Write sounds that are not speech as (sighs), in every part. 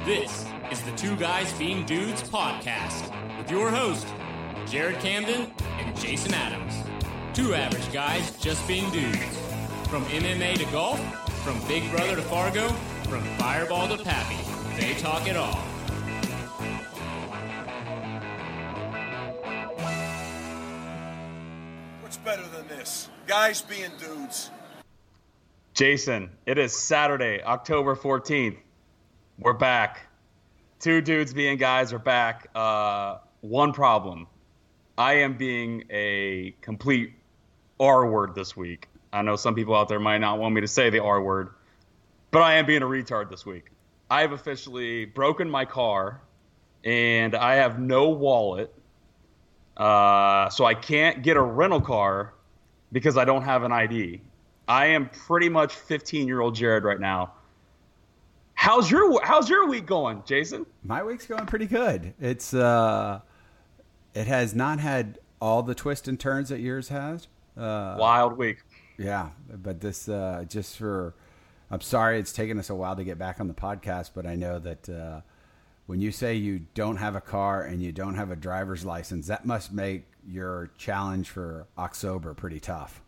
This is the Two Guys Being Dudes podcast with your host, Jared Camden and Jason Adams. Two average guys just being dudes. From MMA to golf, from Big Brother to Fargo, from Fireball to Pappy, they talk it all. What's better than this? Guys being dudes. Jason, it is Saturday, October 14th. We're back. Two dudes being guys are back. Uh, one problem. I am being a complete R word this week. I know some people out there might not want me to say the R word, but I am being a retard this week. I have officially broken my car and I have no wallet. Uh, so I can't get a rental car because I don't have an ID. I am pretty much 15 year old Jared right now. How's your How's your week going, Jason? My week's going pretty good. It's uh, it has not had all the twists and turns that yours has. Uh, Wild week. Yeah, but this uh, just for. I'm sorry it's taken us a while to get back on the podcast, but I know that uh, when you say you don't have a car and you don't have a driver's license, that must make your challenge for October pretty tough.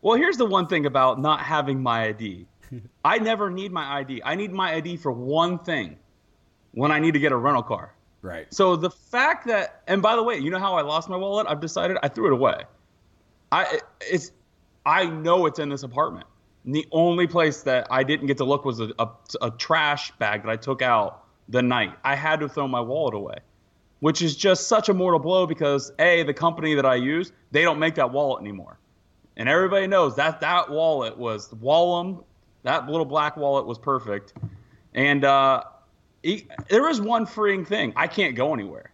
Well, here's the one thing about not having my ID. (laughs) I never need my ID. I need my ID for one thing when I need to get a rental car. Right. So the fact that, and by the way, you know how I lost my wallet? I've decided I threw it away. I it's I know it's in this apartment. And the only place that I didn't get to look was a, a, a trash bag that I took out the night. I had to throw my wallet away, which is just such a mortal blow because a the company that I use they don't make that wallet anymore, and everybody knows that that wallet was Wallem. That little black wallet was perfect, and uh, he, there is one freeing thing. I can't go anywhere.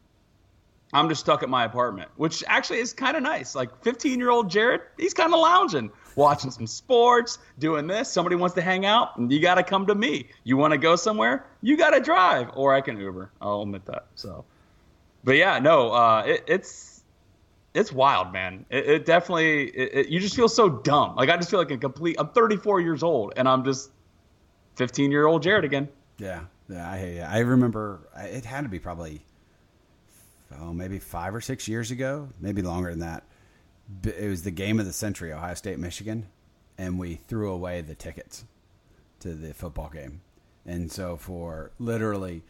I'm just stuck at my apartment, which actually is kind of nice. Like 15 year old Jared, he's kind of lounging, watching some sports, doing this. Somebody wants to hang out, you got to come to me. You want to go somewhere, you got to drive, or I can Uber. I'll admit that. So, but yeah, no, uh, it, it's it's wild, man. It, it definitely, it, it, you just feel so dumb. Like I just feel like a complete. I'm 34 years old, and I'm just 15 year old Jared again. Yeah, yeah, I you. I remember it had to be probably oh maybe five or six years ago, maybe longer than that. It was the game of the century, Ohio State Michigan, and we threw away the tickets to the football game. And so for literally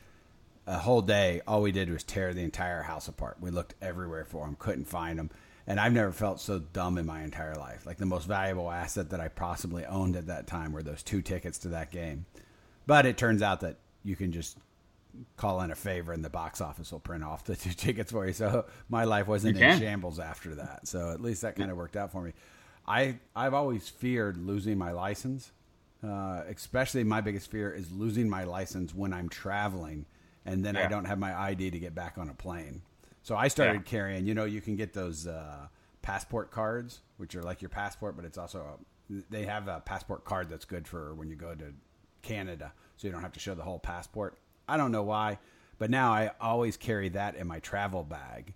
a whole day, all we did was tear the entire house apart. We looked everywhere for them, couldn't find them. And I've never felt so dumb in my entire life. Like the most valuable asset that I possibly owned at that time were those two tickets to that game. But it turns out that you can just call in a favor and the box office will print off the two (laughs) tickets for you. So my life wasn't in shambles after that. So at least that kind of worked out for me. I I've always feared losing my license. Uh, especially my biggest fear is losing my license when I'm traveling and then yeah. I don't have my ID to get back on a plane. So I started yeah. carrying, you know, you can get those uh, passport cards, which are like your passport, but it's also a, they have a passport card that's good for when you go to Canada, so you don't have to show the whole passport. I don't know why, but now I always carry that in my travel bag,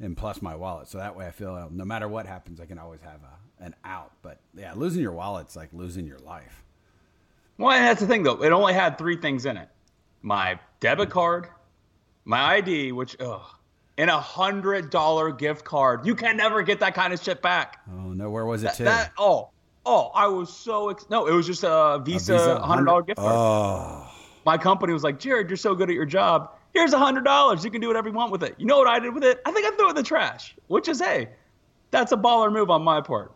and plus my wallet. So that way I feel no matter what happens, I can always have a, an out. But yeah, losing your wallet's like losing your life. Well, that's the thing though. It only had three things in it: my debit card, my ID, which ugh, and a hundred dollar gift card. You can never get that kind of shit back. Oh no, where was it? That, that oh oh, I was so ex- no, it was just a Visa, a Visa hundred dollar gift card. Oh my company was like, Jared, you're so good at your job. Here's a hundred dollars. You can do whatever you want with it. You know what I did with it? I think I threw it in the trash. Which is, hey, that's a baller move on my part.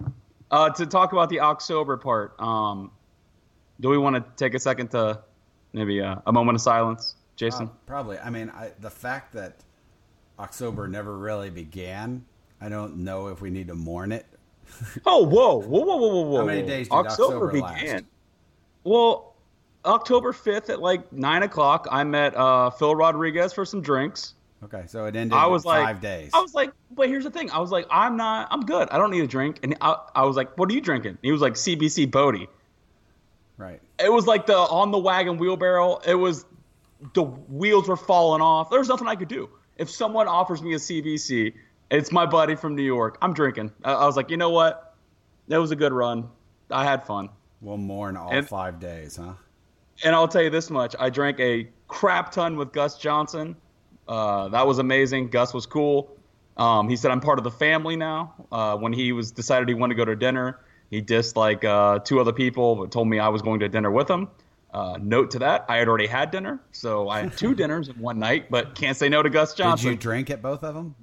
Uh, to talk about the October part, um, do we want to take a second to maybe uh, a moment of silence, Jason? Uh, probably. I mean, I, the fact that October never really began, I don't know if we need to mourn it. (laughs) oh, whoa, whoa, whoa, whoa, whoa! How many days did October, October began? Last? Well, October 5th at like 9 o'clock, I met uh, Phil Rodriguez for some drinks. Okay, so it ended I was five like, days. I was like, but here's the thing. I was like, I'm not, I'm good. I don't need a drink. And I, I was like, what are you drinking? he was like, CBC Bodie. right. It was like the on the wagon wheelbarrow. It was the wheels were falling off. There was nothing I could do. If someone offers me a CBC, it's my buddy from New York. I'm drinking. I, I was like, you know what? That was a good run. I had fun. One more in all And- five days, huh? And I'll tell you this much: I drank a crap ton with Gus Johnson. Uh, that was amazing. Gus was cool. Um, he said I'm part of the family now. Uh, when he was decided he wanted to go to dinner, he dissed like uh, two other people, but told me I was going to dinner with him. Uh, note to that: I had already had dinner, so I had two (laughs) dinners in one night, but can't say no to Gus Johnson. Did you drink at both of them?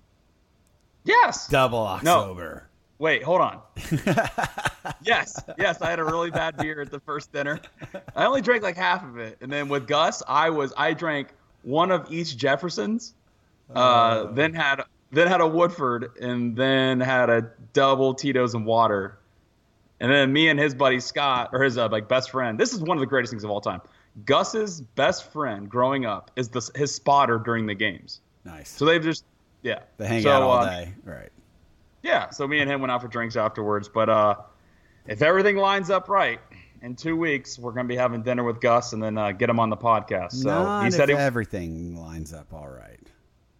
yes. Double No. October. Wait, hold on. (laughs) yes, yes, I had a really bad beer at the first dinner. I only drank like half of it, and then with Gus, I was I drank one of each Jefferson's, uh, then had then had a Woodford, and then had a double Tito's and water, and then me and his buddy Scott or his uh, like best friend. This is one of the greatest things of all time. Gus's best friend growing up is the, his spotter during the games. Nice. So they've just yeah they hang So, out all uh, day. Right. yeah, so me and him went out for drinks afterwards. But uh, if everything lines up right, in two weeks we're gonna be having dinner with Gus and then uh, get him on the podcast. So Not he said, if he, everything lines up all right.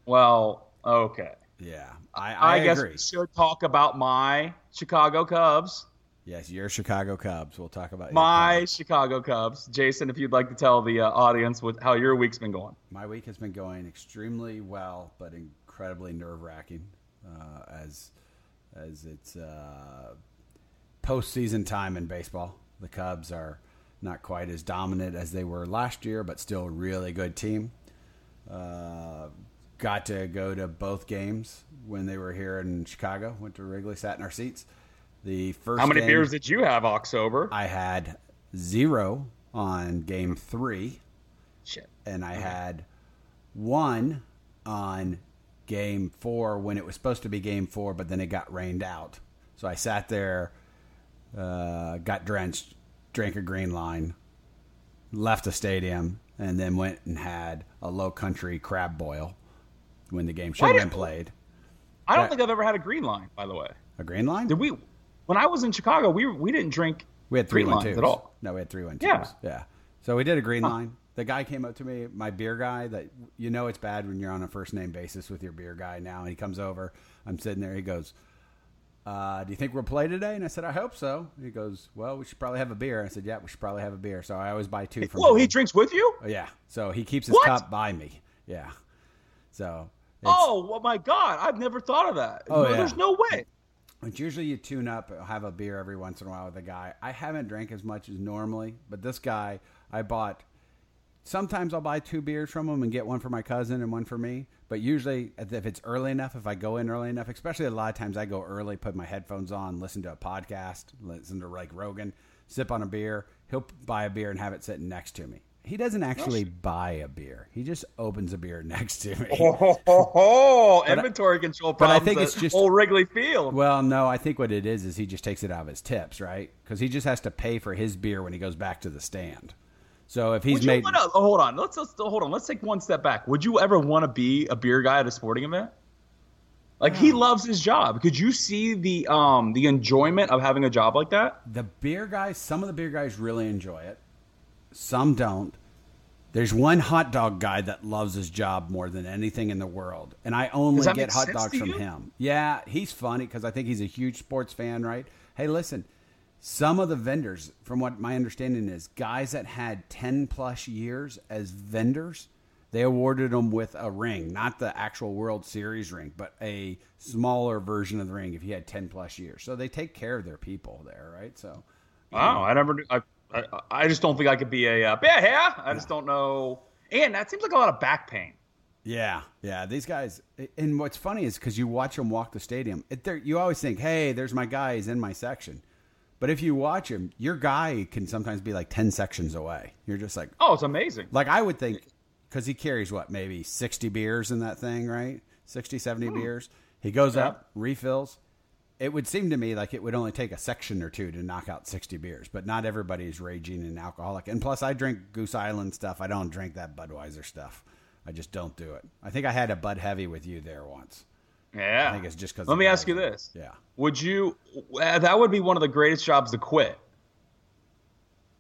"Well, okay, Yeah, I, I, I, guess agree. we should talk about my Chicago Cubs, Yes, your Chicago Cubs. We'll talk about my Cubs. Chicago Cubs." Jason, if you'd like to tell the uh, audience what, how your week's been going. My week has been going extremely well, but incredibly nerve wracking uh, as as it's uh, postseason time in baseball. The Cubs are not quite as dominant as they were last year, but still a really good team. Uh, got to go to both games when they were here in Chicago. Went to Wrigley, sat in our seats. The first How many game- beers did you have, October? I had zero on game three Shit. and I had one on game four when it was supposed to be game four, but then it got rained out. So I sat there, uh, got drenched, drank a green line, left the stadium, and then went and had a low country crab boil when the game should have been played. I don't That- think I've ever had a green line. By the way, A green line? did we? When I was in Chicago, we we didn't drink We had three green lines at all. No, we had three one twos. Yeah. yeah. So we did a green line. The guy came up to me, my beer guy. That you know it's bad when you're on a first name basis with your beer guy now. And he comes over. I'm sitting there. He goes, uh, "Do you think we'll play today?" And I said, "I hope so." He goes, "Well, we should probably have a beer." And I said, "Yeah, we should probably have a beer." So I always buy two from. Whoa, him. he drinks with you? Oh, yeah. So he keeps his What? cup by me. Yeah. So. it's- Oh, well, my God! I've never thought of that. Oh, No, yeah. There's no way. It's usually you tune up, have a beer every once in a while with a guy. I haven't drank as much as normally, but this guy, I bought. Sometimes I'll buy two beers from him and get one for my cousin and one for me. But usually, if it's early enough, if I go in early enough, especially a lot of times I go early, put my headphones on, listen to a podcast, listen to like Rogan, sip on a beer. He'll buy a beer and have it sitting next to me. He doesn't actually buy a beer. He just opens a beer (laughs) next to me. (laughs) Oh, ho, ho. But I- inventory control but I think it's just- old Wrigley Field. Well, no, I think what it is is he just takes it out of his tips, right? Because he just has to pay for his beer when he goes back to the stand. So if he's made, wanna, oh, hold on. Let's, let's hold on. Let's take one step back. Would you ever want to be a beer guy at a sporting event? Like he loves his job. Could you see the um the enjoyment of having a job like that? the beer guys, some of the beer guys really enjoy it, some don't. There's one hot dog guy that loves his job more than anything in the world, and I only get hot dogs from him. Yeah, he's funny because I think he's a huge sports fan, right? Hey, listen, some of the vendors, from what my understanding is, guys that had ten plus years as vendors, they awarded them with a ring, not the actual World Series ring, but a smaller version of the ring if you had ten plus years. So they take care of their people there, right? So. Wow, I never. I, I I just don't think I could be a uh, yeah yeah. I just don't know. And that seems like a lot of back pain. Yeah, yeah. These guys, and what's funny is because you watch them walk the stadium, it, you always think, "Hey, there's my guy. He's in my section." But if you watch him, your guy can sometimes be like ten sections away. You're just like, Oh, it's amazing. like I would think, because he carries what maybe sixty beers in that thing, right? 60, 70 beers. He goes Hmm. Yeah. up, refills. It would seem to me like it would only take a section or two to knock out 60 beers, but not everybody is raging and alcoholic. And plus, I drink Goose Island stuff. I don't drink that Budweiser stuff. I just don't do it. I think I had a Bud Heavy with you there once. Yeah. I think it's just because. Let me ask you this. Yeah. Would you? uh, That would be one of the greatest jobs to quit.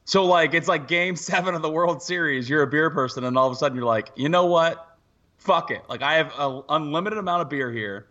So like it's like Game (laughs) Seven of the World Series. You're a beer person, and all of a sudden you're like, you know what? Fuck it. Like I have an unlimited amount of beer here.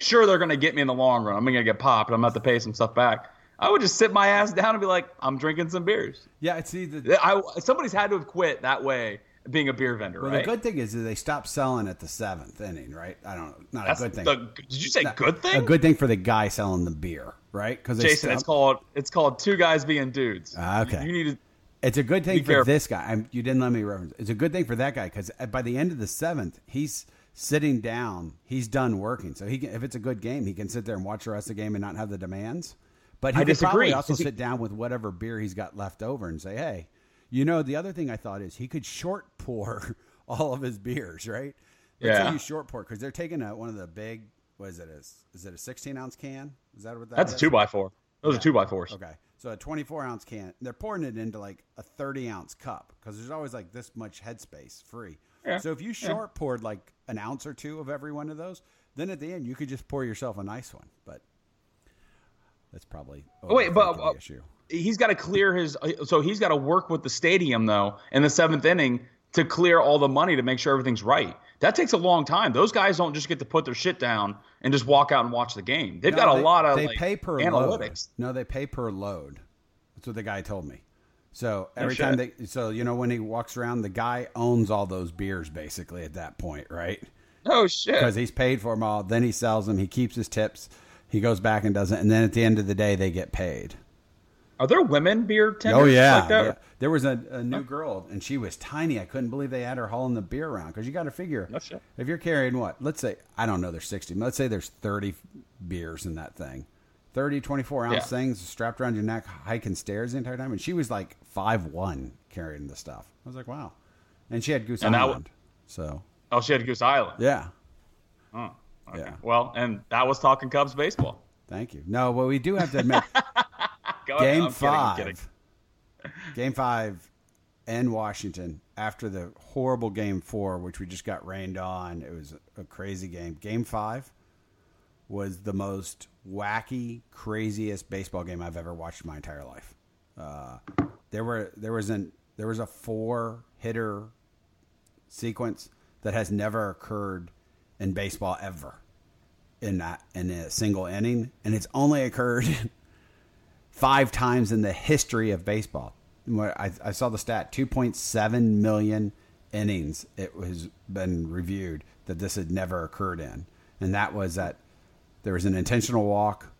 Sure, they're gonna get me in the long run. I'm gonna get popped. I'm gonna have to pay some stuff back. I would just sit my ass down and be like, I'm drinking some beers. Yeah, it's either. I somebody's had to have quit that way, being a beer vendor, Well, right? the good thing is that they stopped selling at the seventh inning, right? I don't know. Not That's a good thing. the- did you say good thing? A good thing for the guy selling the beer, right? Because Jason, it's called it's called two guys being dudes. Ah, okay. You, you need to It's a good thing for careful. this guy. I'm, you didn't let me reference. It's a good thing for that guy because by the end of the seventh, he's sitting down. He's done working, so he can, if it's a good game, he can sit there and watch the rest of the game and not have the demands. But he I could probably also sit down with whatever beer he's got left over and say, "Hey, you know." The other thing I thought is he could short pour (laughs) all of his beers, right? Let's Yeah. you short pour because they're taking a, one of the big. What is it? Is is it a 16 ounce can? Is that what that That's a two by four. Those are two by fours. Okay. So a 24 ounce can, they're pouring it into like a 30 ounce cup because there's always like this much headspace free. Yeah. So if you short poured like an ounce or two of every one of those, then at the end you could just pour yourself a nice one. But that's probably Oh, wait, but uh, issue. he's got to clear his. So he's got to work with the stadium though in the seventh inning to clear all the money to make sure everything's right. That takes a long time. Those guys don't just get to put their shit down and just walk out and watch the game. They've No, got a they- lot of they like, pay per analytics. Load. No, they pay per load. That's what the guy told me. So every time they, so you know when he walks around, the guy owns all those beers basically at that point, right? Oh shit! because he's paid for them all. Then he sells them. He keeps his tips. He goes back and does it, and then at the end of the day, they get paid. Are there women beer oh, tenders Oh yeah, like that? yeah. There was a, a new girl, and she was tiny. I couldn't believe they had her hauling the beer around because you got to figure No if you're carrying what? Let's say I don't know. There's sixty. Let's say there's thirty beers in that thing. 30, 24 ounce Yeah. things strapped around your neck, hiking stairs the entire time, and she was like five one carrying the stuff. I was like, wow. And she had Goose And that Island, w- so Oh, she had Goose Island. yeah. Oh, okay. Yeah. Well, and that was talking Cubs baseball. Thank you. No, well, we do have to admit (laughs) Go ahead. Game I'm kidding, kidding. five. Game five in Washington after the horrible game four, which we just got rained on. It was a crazy game. Game five was the most wacky, craziest baseball game I've ever watched in my entire life. Uh, there were there was an there was a four hitter sequence that has never occurred in baseball ever in that in a single inning, and it's only occurred (laughs) five times in the history of baseball. I, I saw the stat: two point seven million innings. It has been reviewed that this had never occurred in, and that was that there was an intentional walk,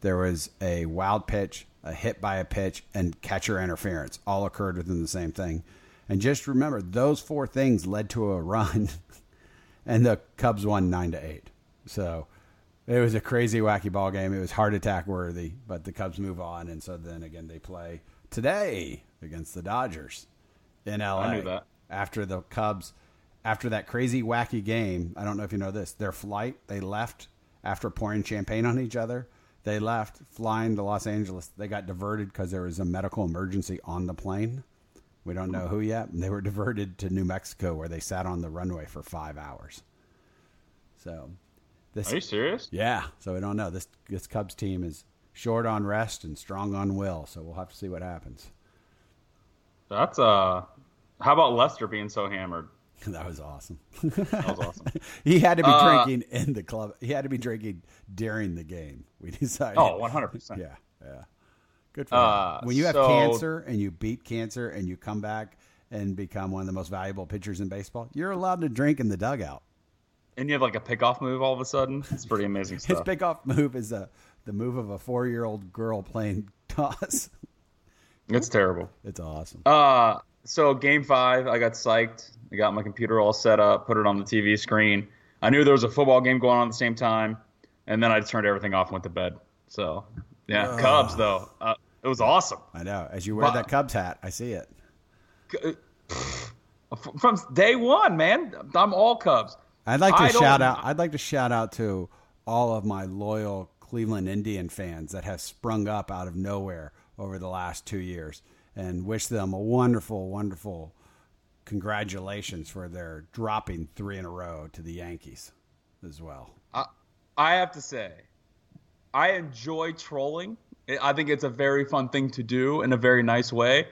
there was a wild pitch, a hit by a pitch, and catcher interference. All occurred within the same thing. And just remember, those four things led to a run, (laughs) and the Cubs won nine to eight. So it was a crazy, wacky ball game. It was heart attack worthy, but the Cubs move on, and so then again they play today against the Dodgers in LA. I knew that. After the Cubs, after that crazy, wacky game, I don't know if you know this. Their flight, they left after pouring champagne on each other. They left flying to Los Angeles. They got diverted because there was a medical emergency on the plane. We don't know who yet. They were (laughs) diverted to New Mexico, where they sat on the runway for five hours. So, this Are you serious? yeah, so we don't know. This this Cubs team is short on rest and strong on will, so we'll have to see what happens. That's uh. How about Lester being so hammered? (laughs) that was awesome. That was awesome. (laughs) he had to be Uh, drinking in the club. He had to be drinking during the game. We (laughs) decided. Oh, 100%. Yeah, yeah. Good for Uh, him. When you have so- cancer and you beat cancer and you come back and become one of the most valuable pitchers in baseball, you're allowed to drink in the dugout. And you have like a pickoff move all of a sudden. It's pretty amazing His stuff. pickoff move is a, the move of a four year old girl playing toss. (laughs) It's terrible. it's awesome. Uh, so game five, I got psyched. I got my computer all set up, put it on the TV screen. I knew there was a football game going on at the same time, and then I turned everything off and went to bed. So yeah, Cubs though, uh, it was awesome. I know. As you wear Wow. that Cubs hat, I see it. (sighs) From day one, man, I'm all Cubs. I'd like to I shout out. I'd like to shout out to all of my loyal Cleveland Indian fans that have sprung up out of nowhere over the last two years, and wish them a wonderful, wonderful congratulations for their dropping three in a row to the Yankees as well. I, I have to say, I enjoy trolling. I think it's a very fun thing to do in a very nice way.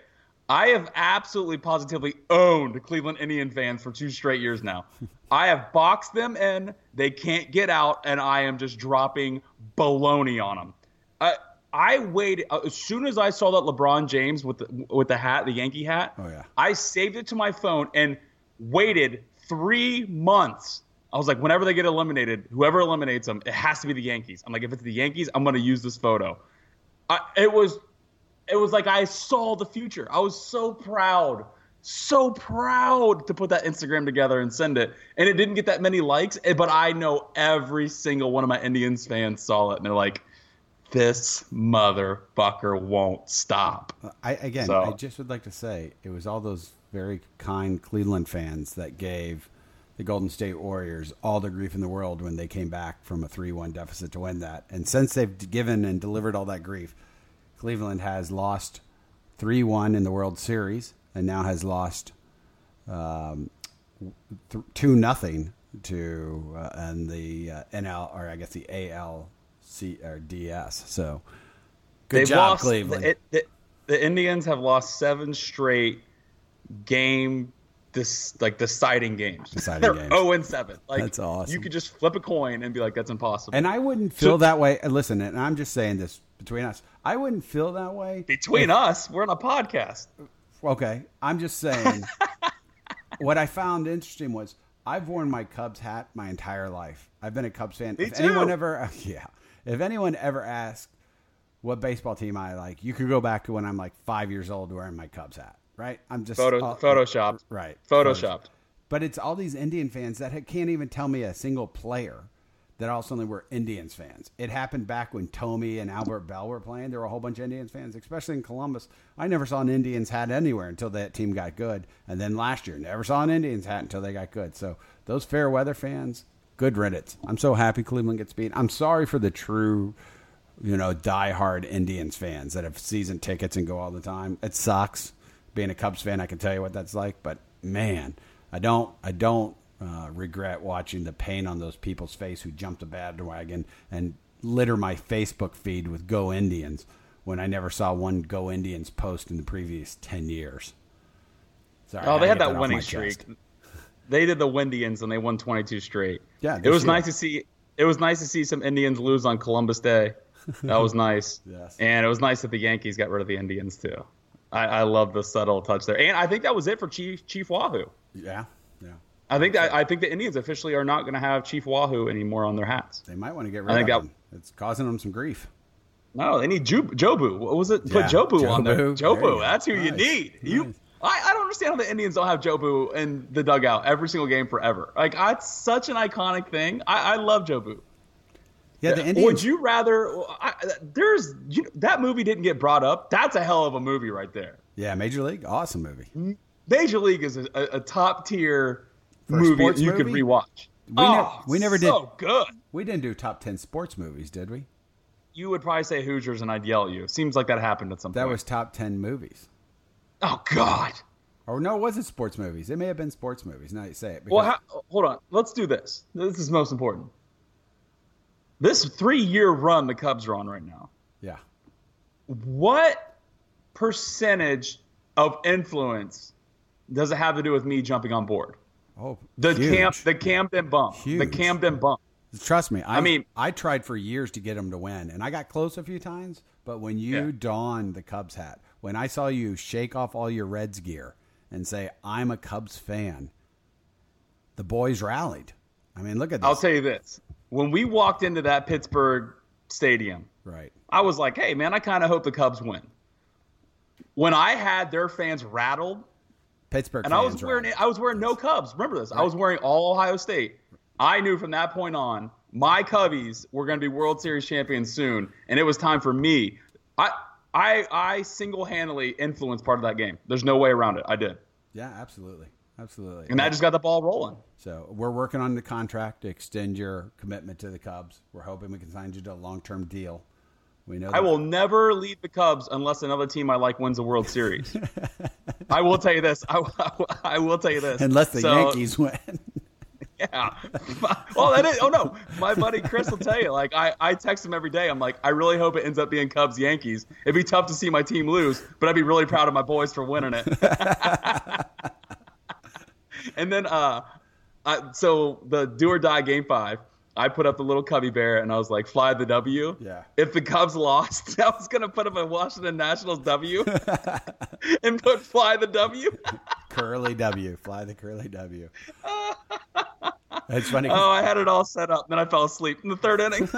I have absolutely positively owned Cleveland Indian fans for two straight years now. (laughs) I have boxed them in, they can't get out, and I am just dropping baloney on them. I, I waited uh, as soon as I saw that LeBron James with the with the hat, the Yankee hat. Oh yeah. I saved it to my phone and waited three months. I was like, whenever they get eliminated, whoever eliminates them, it has to be the Yankees. I'm like, if it's the Yankees, I'm going to use this photo. I, it was, it was like I saw the future. I was so proud, so proud to put that Instagram together and send it. And it didn't get that many likes, eh, but I know every single one of my Indians fans saw it and they're like, this motherfucker won't stop. I again, So- I just would like to say it was all those very kind Cleveland fans that gave the Golden State Warriors all the grief in the world when they came back from a three-one deficit to win that. And since they've given and delivered all that grief, Cleveland has lost three-one in the World Series and now has lost um, th- two nothing to uh, and the uh, NL or I guess the ALC or DS. So good They've job, lost, Cleveland. The, Indians have lost seven straight game this like deciding games. Deciding They're games. 0 and 7. Like That's awesome. You could just flip a coin and be like, that's impossible. And I wouldn't feel that way. and Listen, and I'm just saying this between us. I wouldn't feel that way. Between us, we're on a podcast. Okay, I'm just saying. (laughs) what I found interesting was I've worn my Cubs hat my entire life. I've been a Cubs fan. Me if anyone ever, (laughs) yeah, if anyone ever asked what baseball team I like, you could go back to when I'm like five years old wearing my Cubs hat. Right? I'm just Photo, uh, photoshopped. Right. Photoshopped. But it's all these Indian fans that can't even tell me a single player that all of a sudden were Indians fans. It happened back when Thome and Albert Belle were playing. There were a whole bunch of Indians fans, especially in Columbus. I never saw an Indians hat anywhere until that team got good. And then last year, never saw an Indians hat until they got good. So those fair weather fans, good riddance. I'm so happy Cleveland gets beat. I'm sorry for the true, you know, diehard Indians fans that have season tickets and go all the time. It sucks. Being a Cubs fan, I can tell you what that's like. But man, I don't, I don't uh, regret watching the pain on those people's face who jumped a bandwagon and litter my Facebook feed with "Go Indians" when I never saw one "Go Indians" post in the previous ten years. Sorry, Oh, they had get that winning streak. chest. They did the Windians and they won 22 straight. Yeah, it was year. nice to see. It was nice to see some Indians lose on Columbus Day. That was (laughs) nice. Yes. And it was nice that the Yankees got rid of the Indians too. I, I love the subtle touch there. And I think that was it for Chief Chief Wahoo. Yeah. I think that I think the Indians officially are not going to have Chief Wahoo anymore on their hats. They might want to get I rid of that- him. It's causing them some grief. No, they need Ju- Jobu. What was it? Put Yeah, Jobu, on there. Jobu. There you Jobu. That's who you Nice. need. You. I, I don't understand how the Indians don't have Jobu in the dugout every single game forever. Like, that's such an iconic thing. I, I love Jobu. Yeah, the Indians. Would you rather? I, there's you, that movie didn't get brought up. That's a hell of a movie right there. yeah, Major League, awesome movie. Major League is a, a, a top tier For a movie sports that you could movie? rewatch. We oh, nev- we never did. so good. We didn't do top ten sports movies, did we? You would probably say Hoosiers, and I'd yell at you. Seems like that happened at some point. That point. was top ten movies. Oh God. Or no, it wasn't sports movies. It may have been sports movies. Now you say it. Well, because- how, hold on. Let's do this. This is most important. This three-year run the Cubs are on right now. yeah. What percentage of influence does it have to do with me jumping on board? Oh, The huge. camp, the Camden bump, the Huge. Camden bump. Trust me. I, I mean- I tried for years to get them to win, and I got close a few times. But when you Yeah. donned the Cubs hat, when I saw you shake off all your Reds gear and say, "I'm a Cubs fan," the boys rallied. I mean, look at this. I'll tell you this: when we walked into that Pittsburgh stadium, right. I was like, "Hey, man, I kind of hope the Cubs win." When I had their fans rattled, Pittsburgh and I was wearing rallied. I was wearing no Cubs. Remember this? I was wearing all Ohio State. I knew from that point on, my Cubbies were going to be World Series champions soon, and it was time for me. I I I single handedly influenced part of that game. There's no way around it. I did. Yeah, absolutely. absolutely. and that just got the ball rolling. So we're working on the contract to extend your commitment to the Cubs. We're hoping we can sign you to a long-term deal. We know I will never leave the Cubs unless another team I like wins the World Series. (laughs) I will tell you this. (laughs) I, I will tell you this. unless the So, Yankees win. (laughs) Yeah. well, that is. Oh no, my buddy Chris will tell you. Like I, I text him every day. I'm like, I really hope it ends up being Cubs Yankees. It'd be tough to see my team lose, but I'd be really proud of my boys for winning it. and then, uh, I, so the do or die game five. I put up the little cubby bear and I was like, fly the W. Yeah. If the Cubs lost, (laughs) I was gonna put up a Washington Nationals W (laughs) and put fly the W. (laughs) curly W. Fly the curly W. It's funny. Oh, I had it all set up. Then I fell asleep in the third inning.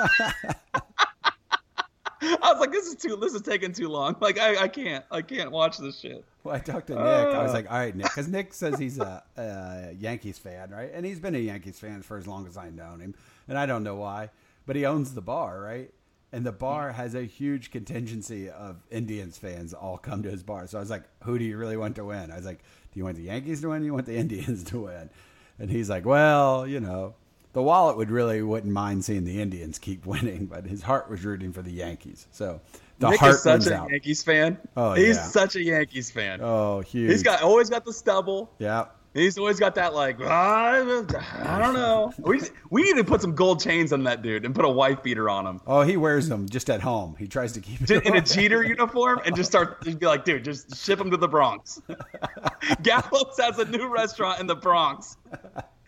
I was like, "This is too. This is taking too long. Like, I, I can't. I can't watch this shit." Well, I talked to Nick. I was Oh. like, all right, Nick, because Nick says he's a, a Yankees fan, right? And he's been a Yankees fan for as long as I've known him, and I don't know why, but he owns the bar, right? And the bar has a huge contingency of Indians fans all come to his bar. So I was like, who do you really want to win? I was like, do you want the Yankees to win? Or you want the (laughs) Indians to win? And he's like, well, you know, the wallet would really wouldn't mind seeing the Indians keep winning, but his heart was rooting for the Yankees. So the Nick heart is such a out. Yankees fan. Oh, he's yeah. such a Yankees fan. Oh, huge. he's got always got the stubble. yeah. He's always got that like "Ah, I don't know. We we need to put some gold chains on that dude and put a wife beater on him. Oh, he wears them just at home. He tries to keep it Just in a Jeter uniform and just start just be like, dude, just ship him to the Bronx. (laughs) Gallows has a new restaurant in the Bronx.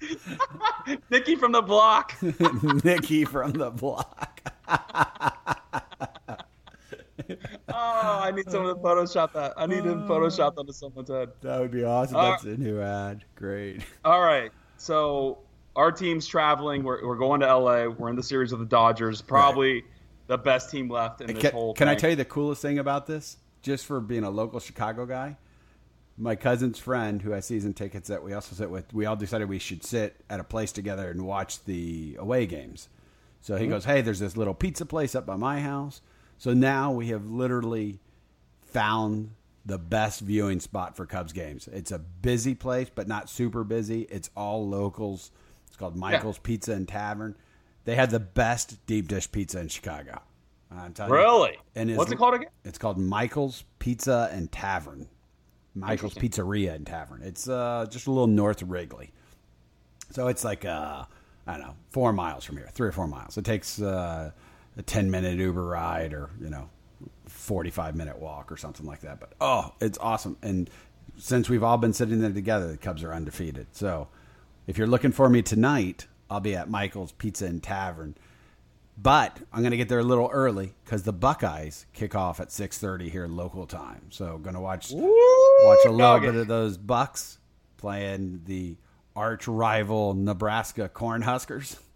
(laughs) Nikki from the block. (laughs) Nicky from the block. Oh, (laughs) I need someone to Photoshop that. I need him photoshopped onto someone's head. That would be awesome. Uh, That's a new ad. Great. All right. So our team's traveling. We're, we're going to LA. We're in the series with the Dodgers. Probably the best team left in this Can, whole can I tell you the coolest thing about this? Just for being a local Chicago guy, my cousin's friend who has season tickets that we also sit with, we all decided we should sit at a place together and watch the away games. So he goes, Hey, there's this little pizza place up by my house. So now we have literally found the best viewing spot for Cubs games. It's a busy place, but not super busy. It's all locals. It's called Michael's Pizza and Tavern. They have the best deep dish pizza in Chicago. I'm telling you. Really? And it's- What's it called again? It's called Michael's Pizza and Tavern. Michael's Pizzeria and Tavern. It's uh, just a little north of Wrigley. So it's like, uh, I don't know, four miles from here, three or four miles. It takes uh, a 10 minute Uber ride or, you know, 45 minute walk or something like that. But oh, it's awesome. And since we've all been sitting there together, the Cubs are undefeated. So if you're looking for me tonight, I'll be at Michael's Pizza and Tavern. But I'm going to get there a little early because the Buckeyes kick off at 6:30 here local time. So going to watch watch a little bit of those Bucks playing the arch rival Nebraska Cornhuskers. (laughs)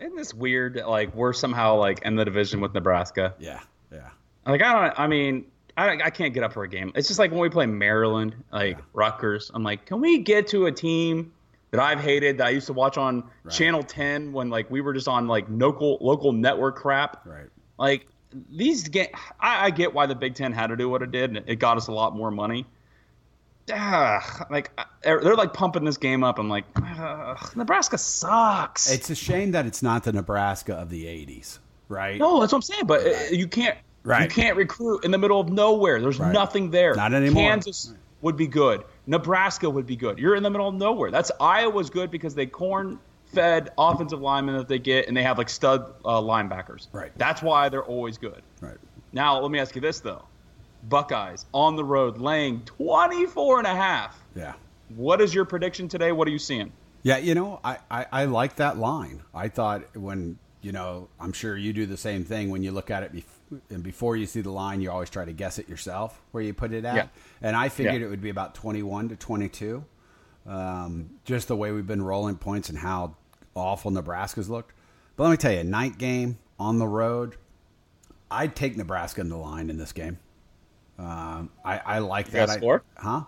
Isn't this weird? that, Like we're somehow like in the division with Nebraska. Yeah, yeah. Like I don't. I mean, I I can't get up for a game. It's just like when we play Maryland, like Rutgers. I'm like, can we get to a team that I've hated that I used to watch on Channel 10 when like we were just on like local local network crap. Right. Like these get. I, I get why the Big Ten had to do what it did. and It got us a lot more money. Ah, like they're they're, like pumping this game up. I'm like, ugh, Nebraska sucks. It's a shame that it's not the Nebraska of the 80s, right? No, that's what I'm saying. But uh you can't right. you can't recruit in the middle of nowhere. There's Right. nothing there. Not anymore. Kansas would be good. Nebraska would be good. You're in the middle of nowhere. That's Iowa's good because they corn fed offensive linemen that they get and they have like stud uh, linebackers. Right. That's why they're always good. Right. Now, let me ask you this though. Buckeyes on the road laying 24 and a half. Yeah. What is your prediction today? What are you seeing? Yeah, you know, I, I, I like that line. I thought when, you know, I'm sure you do the same thing when you look at it bef- and before you see the line, you always try to guess it yourself where you put it at. Yeah. And I figured Yeah. it would be about 21 to 22. Um, just the way we've been rolling points and how awful Nebraska's looked. But let me tell you, night game on the road, I'd take Nebraska in the line in this game. Um, I, I like got that. I- score? huh?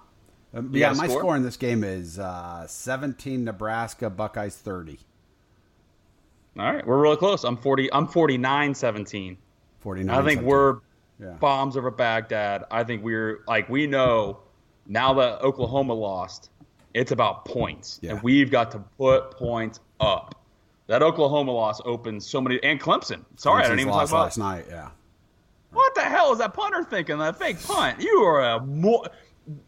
Um, yeah, my score? score in this game is uh, 17 Nebraska, Buckeyes 30. All right, we're really close. I'm 40 I'm 49-17. 49. I think 17. we're Yeah. bombs over Baghdad. I think we're like we know now that Oklahoma lost. It's about points, Yeah. and we've got to put points up. That Oklahoma loss opens so many, and Clemson. Sorry, I didn't even talk about last night. Yeah, what the hell is that punter thinking? That fake punt. You are a more.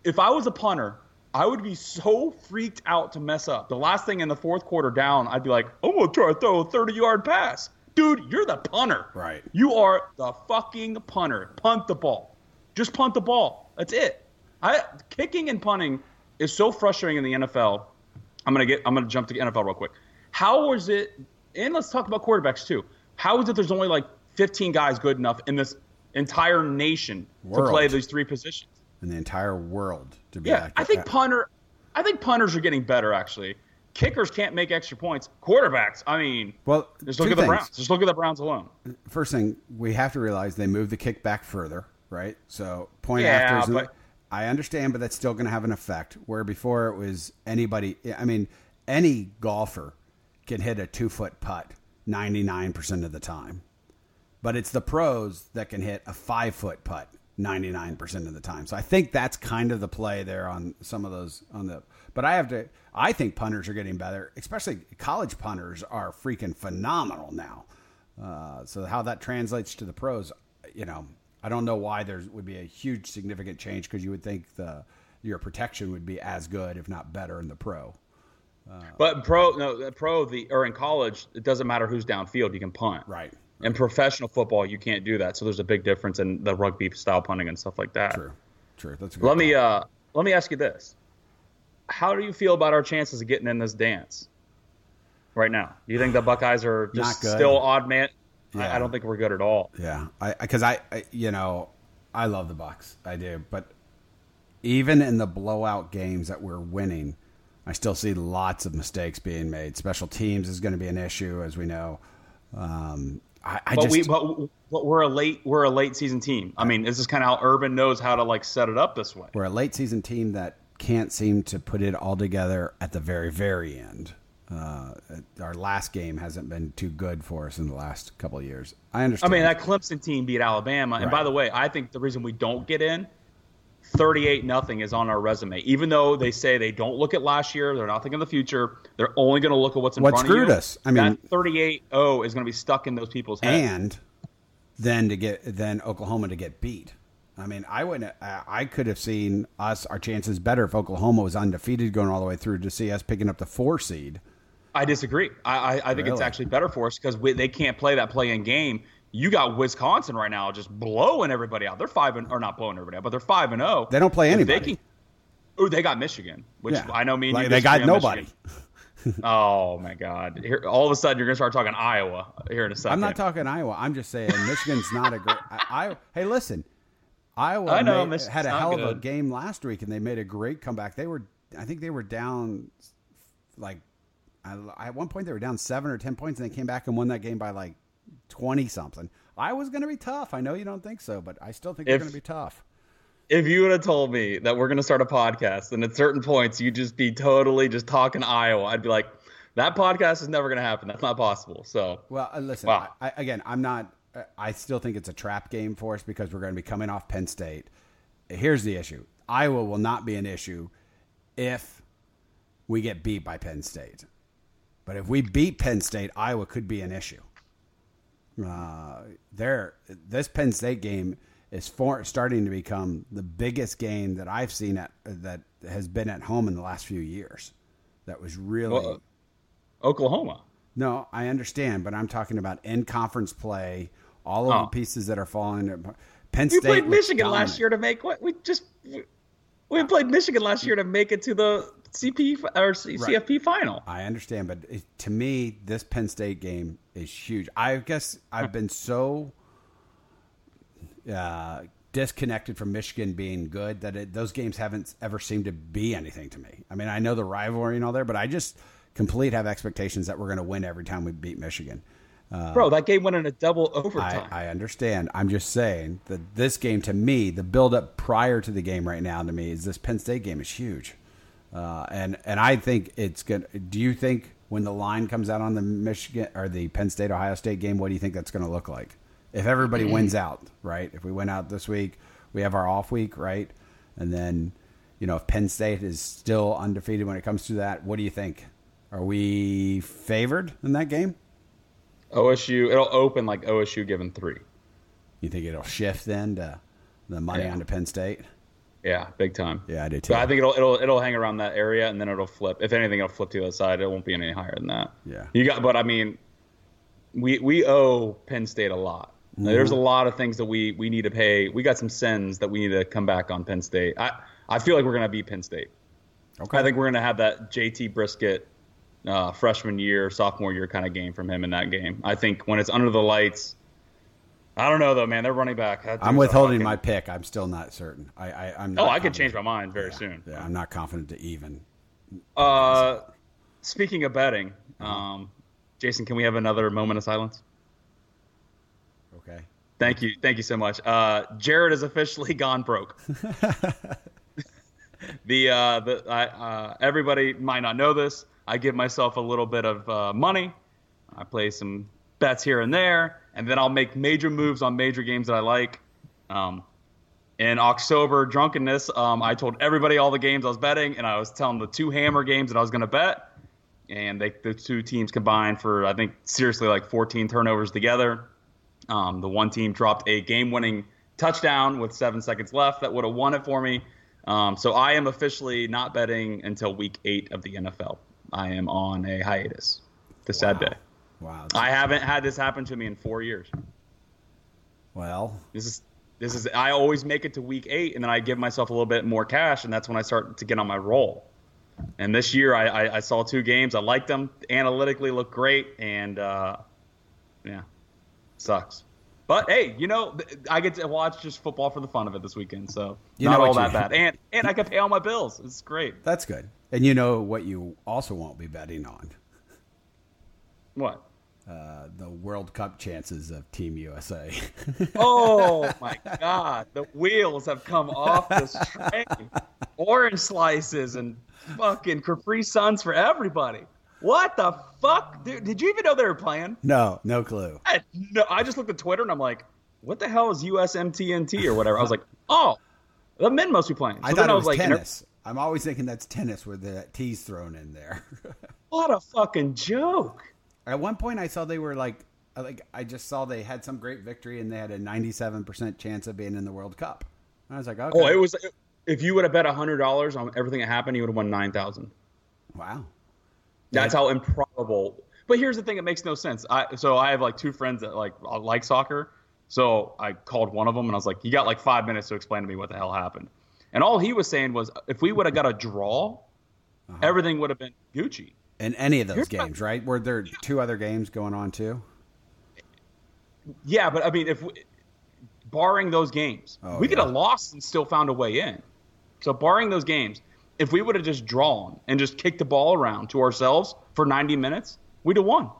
If I was a punter, I would be so freaked out to mess up. The last thing in the fourth quarter down, I'd be like, I'm gonna try to throw a 30 yard pass. Dude, you're the punter. Right. You are the fucking punter. Punt the ball. Just punt the ball. That's it. I kicking and punting is so frustrating in the NFL. I'm gonna get. I'm gonna jump to the NFL real quick. How was it? And let's talk about quarterbacks too. How is it? There's only like 15 guys good enough in this entire nation World. to play these three positions. in the entire world to be. Yeah, accurate. I think punter. I think punters are getting better actually. Kickers can't make extra points. Quarterbacks, I mean, Well, just look at the things. Browns. Just look at the Browns alone. First thing we have to realize they moved the kick back further, right? So point Yeah, after. but- I understand, but that's still going to have an effect. Where before it was anybody. I mean, any golfer can hit a two foot putt ninety nine percent of the time, but it's the pros that can hit a five foot putt ninety nine percent of the time. So I think that's kind of the play there on some of those on the. But I have to. I think punters are getting better, especially college punters are freaking phenomenal now. Uh, so how that translates to the pros, you know, I don't know why there would be a huge significant change because you would think the your protection would be as good, if not better, in the pro. But pro, no, pro, the or in college, it doesn't matter who's downfield. You can punt. Right. In professional football, you can't do that. So there's a big difference in the rugby style punting and stuff like that. True. True. That's Let me uh, let me ask you this: How do you feel about our chances of getting in this dance right now? Do you think the Buckeyes are (sighs) just still odd man? I, Yeah. I don't think we're good at all. Yeah, I because I, I you know I love the Bucks, I do, but even in the blowout games that we're winning, I still see lots of mistakes being made. Special teams is going to be an issue, as we know. Um, I, I But just we, but, but we're a late, we're a late season team. I mean, this is kind of how Urban knows how to like set it up this way. we're a late season team that can't seem to put it all together at the very very end. Uh, our last game hasn't been too good for us in the last couple of years. I understand. I mean, that Clemson team beat Alabama, and Right. by the way, I think the reason we don't get in, thirty-eight nothing, is on our resume. Even though they say they don't look at last year, they're not thinking of the future. They're only going to look at what's in What front screwed of you. us? I mean- that 38-0 is going to be stuck in those people's heads. and then to get then Oklahoma to get beat. I mean, I wouldn't. I I could have seen us our chances better if Oklahoma was undefeated going all the way through to see us picking up the four seed. I disagree. I, I, I think it's actually better for us because they can't play that play-in game. You got Wisconsin right now just blowing everybody out. They're five and or not blowing everybody out, but they're five and zero. They don't play anybody. They can, oh, they got Michigan, which Yeah. I know. mean Like, they got nobody. (laughs) Oh my God! Here, all of a sudden, you're gonna start talking Iowa here in a 2nd I'm not talking Iowa. I'm just saying Michigan's not a great. I, I, hey, listen, Iowa I know, made- had a hell of a game last week, and they made a great comeback. They were, I think, they were down like I, at one point they were down seven or ten points, and they came back and won that game by like twenty something. I was going to be tough. I know you don't think so, but I still think they're going to be tough. If you would have told me that we're gonna start a podcast, and at certain points you'd just be totally just talking Iowa, I'd be like, that podcast is never gonna happen. That's not possible. So Well, uh, listen. Wow. I, I, again, I'm not. uh, I still think it's a trap game for us because we're going to be coming off Penn State. Here's the issue: Iowa will not be an issue if we get beat by Penn State. But if we beat Penn State, Iowa could be an issue. Uh, there, this Penn State game is for, starting to become the biggest game that I've seen at that has been at home in the last few years. That was really. Well, Oklahoma. No, I understand, but I'm talking about in conference play, all of Oh. the pieces that are falling. Penn We State played Michigan dominant. last year to make what we just we played Michigan last year to make it to the CP or C- Right. CFP final. I understand, but to me, this Penn State game is huge. I guess I've been so uh, disconnected from Michigan being good that it, those games haven't ever seemed to be anything to me. I mean, I know the rivalry and all there, but I just complete have expectations that we're going to win every time we beat Michigan. Bro, that game went in a double overtime. I understand. I'm just saying that this game to me, the build up prior to the game right now to me is this Penn State game is huge, uh, and and I think it's good. Do you think when the line comes out on the Michigan or the Penn State Ohio State game, what do you think that's going to look like? If everybody mm-hmm. wins out, right? If we win out this week, we have our off week, right? And then, you know, if Penn State is still undefeated when it comes to that, what do you think? Are we favored in that game? OSU, it'll open like OSU given three. You think it'll shift then to the money Yeah. onto Penn State? Yeah, big time. Yeah, I do too. But I think it'll it'll it'll hang around that area and then it'll flip. If anything, it'll flip to the other side. It won't be any higher than that. Yeah. You got, but I mean, we we owe Penn State a lot. Mm-hmm. There's a lot of things that we we need to pay. We got some sins that we need to come back on Penn State. I I feel like we're gonna beat Penn State. okay. I think we're gonna have that JT Brisket uh, freshman year, sophomore year kind of game from him in that game. I think when it's under the lights. I don't know though, man. They're running back. I'm withholding my pick. I'm still not certain. I, I I'm. Oh, I could change my mind very soon. Yeah, I'm not confident to even. Uh, speaking of betting, um, Jason, can we have another moment of silence? Okay. Thank you, thank you so much. Uh, Jared has officially (laughs) gone broke. (laughs) the uh, the I, uh, everybody might not know this. I give myself a little bit of uh, money. I play some bets here and there, and then I'll make major moves on major games that I like. Um, in October drunkenness, um, I told everybody all the games I was betting, and I was telling the two hammer games that I was going to bet. And they, the two teams combined for, I think, seriously like 14 turnovers together. Um, the one team dropped a game-winning touchdown with seven seconds left that would have won it for me. Um, so I am officially not betting until week eight of the NFL. I am on a hiatus. The sad day. Wow. I haven't had this happen to me in four years. well, This is this is I always make it to week eight, and then I give myself a little bit more cash, and that's when I start to get on my roll. And this year, I, I, I saw two games. I liked them. Analytically, look great, and uh, yeah, sucks. But hey, you know, I get to watch just football for the fun of it this weekend, so You not all that bad. And and I can pay all my bills. It's great. that's good. And you know what you also won't be betting on? What? Uh, the World Cup chances of Team USA. (laughs) Oh my God! The wheels have come off this train. Orange slices and fucking Capri Suns for everybody. What the fuck, dude? Did you even know they were playing? no, no clue. I, no, I just looked at Twitter and I'm like, what the hell is USMTNT or whatever? I was like, (laughs) oh, the men must be playing. So I thought it was like, tennis. I'm always thinking that's tennis with the T's thrown in there. (laughs) what a fucking joke. At one point, I saw they were like, I like I just saw they had some great victory and they had a 97% chance of being in the World Cup. I was like, oh, okay, Oh, it was. If you would have bet hundred dollars on everything that happened, you would have won nine thousand. wow. That's how improbable. But here's the thing: it makes no sense. I so I have like two friends that like like soccer. So I called one of them and I was like, "You got like five minutes to explain to me what the hell happened." And all he was saying was, if we would have got a draw, uh-huh. everything would have been Gucci. In any of those games, right? Were there two other games going on too? Yeah, but I mean, if we, barring those games, Oh, we could yeah. have lost and still found a way in. So barring those games, if we would have just drawn and just kicked the ball around to ourselves for 90 minutes, we'd have won.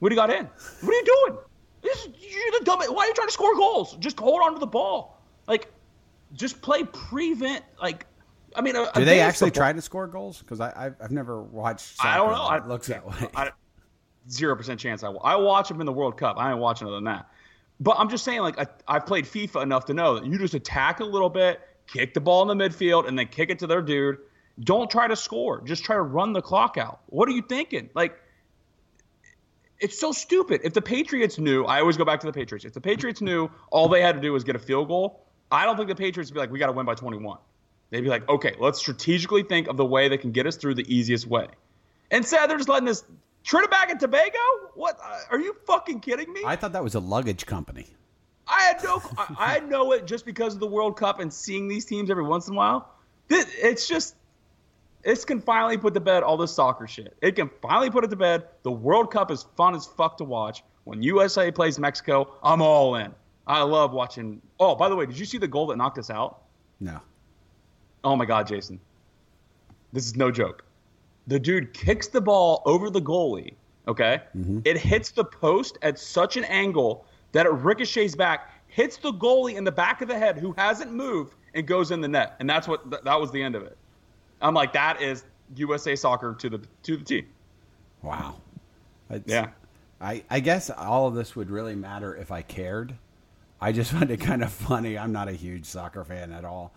We'd have got in. What are you doing? This, you're the dumb. Why are you trying to score goals? Just hold on to the ball. Like, just play prevent. Like, I mean, Do they actually football- try to score goals? Because I've, I've never watched. I don't know. that I, looks that way. Zero percent chance I will. I watch them in the World Cup. I ain't watching other than that. But I'm just saying, like I, I've played FIFA enough to know that you just attack a little bit, kick the ball in the midfield, and then kick it to their dude. Don't try to score. Just try to run the clock out. What are you thinking? Like, it's so stupid. If the Patriots knew, I always go back to the Patriots. If the Patriots knew all they had to do was get a field goal, I don't think the Patriots would be like, we got to win by 21. They'd be like, okay, let's strategically think of the way that can get us through the easiest way. Instead, they're just letting this Trinidad and Tobago. What? Uh, are you fucking kidding me? I thought that was a luggage company. I had no, I, I know it just because of the World Cup and seeing these teams every once in a while. This, it's just, this can finally put to bed all this soccer shit. It can finally put it to bed. The World Cup is fun as fuck to watch. When USA plays Mexico, I'm all in. I love watching. Oh, by the way, did you see the goal that knocked us out? No. Oh my God, Jason. This is no joke. The dude kicks the ball over the goalie, okay? Mm-hmm. It hits the post at such an angle that it ricochets back, hits the goalie in the back of the head who hasn't moved, and goes in the net. And that's what th- that was the end of it. I'm like, that is USA soccer to the to the T. Wow. It's- Yeah. I, I guess all of this would really matter if I cared. I just (laughs) find it kind of funny. I'm not a huge soccer fan at all.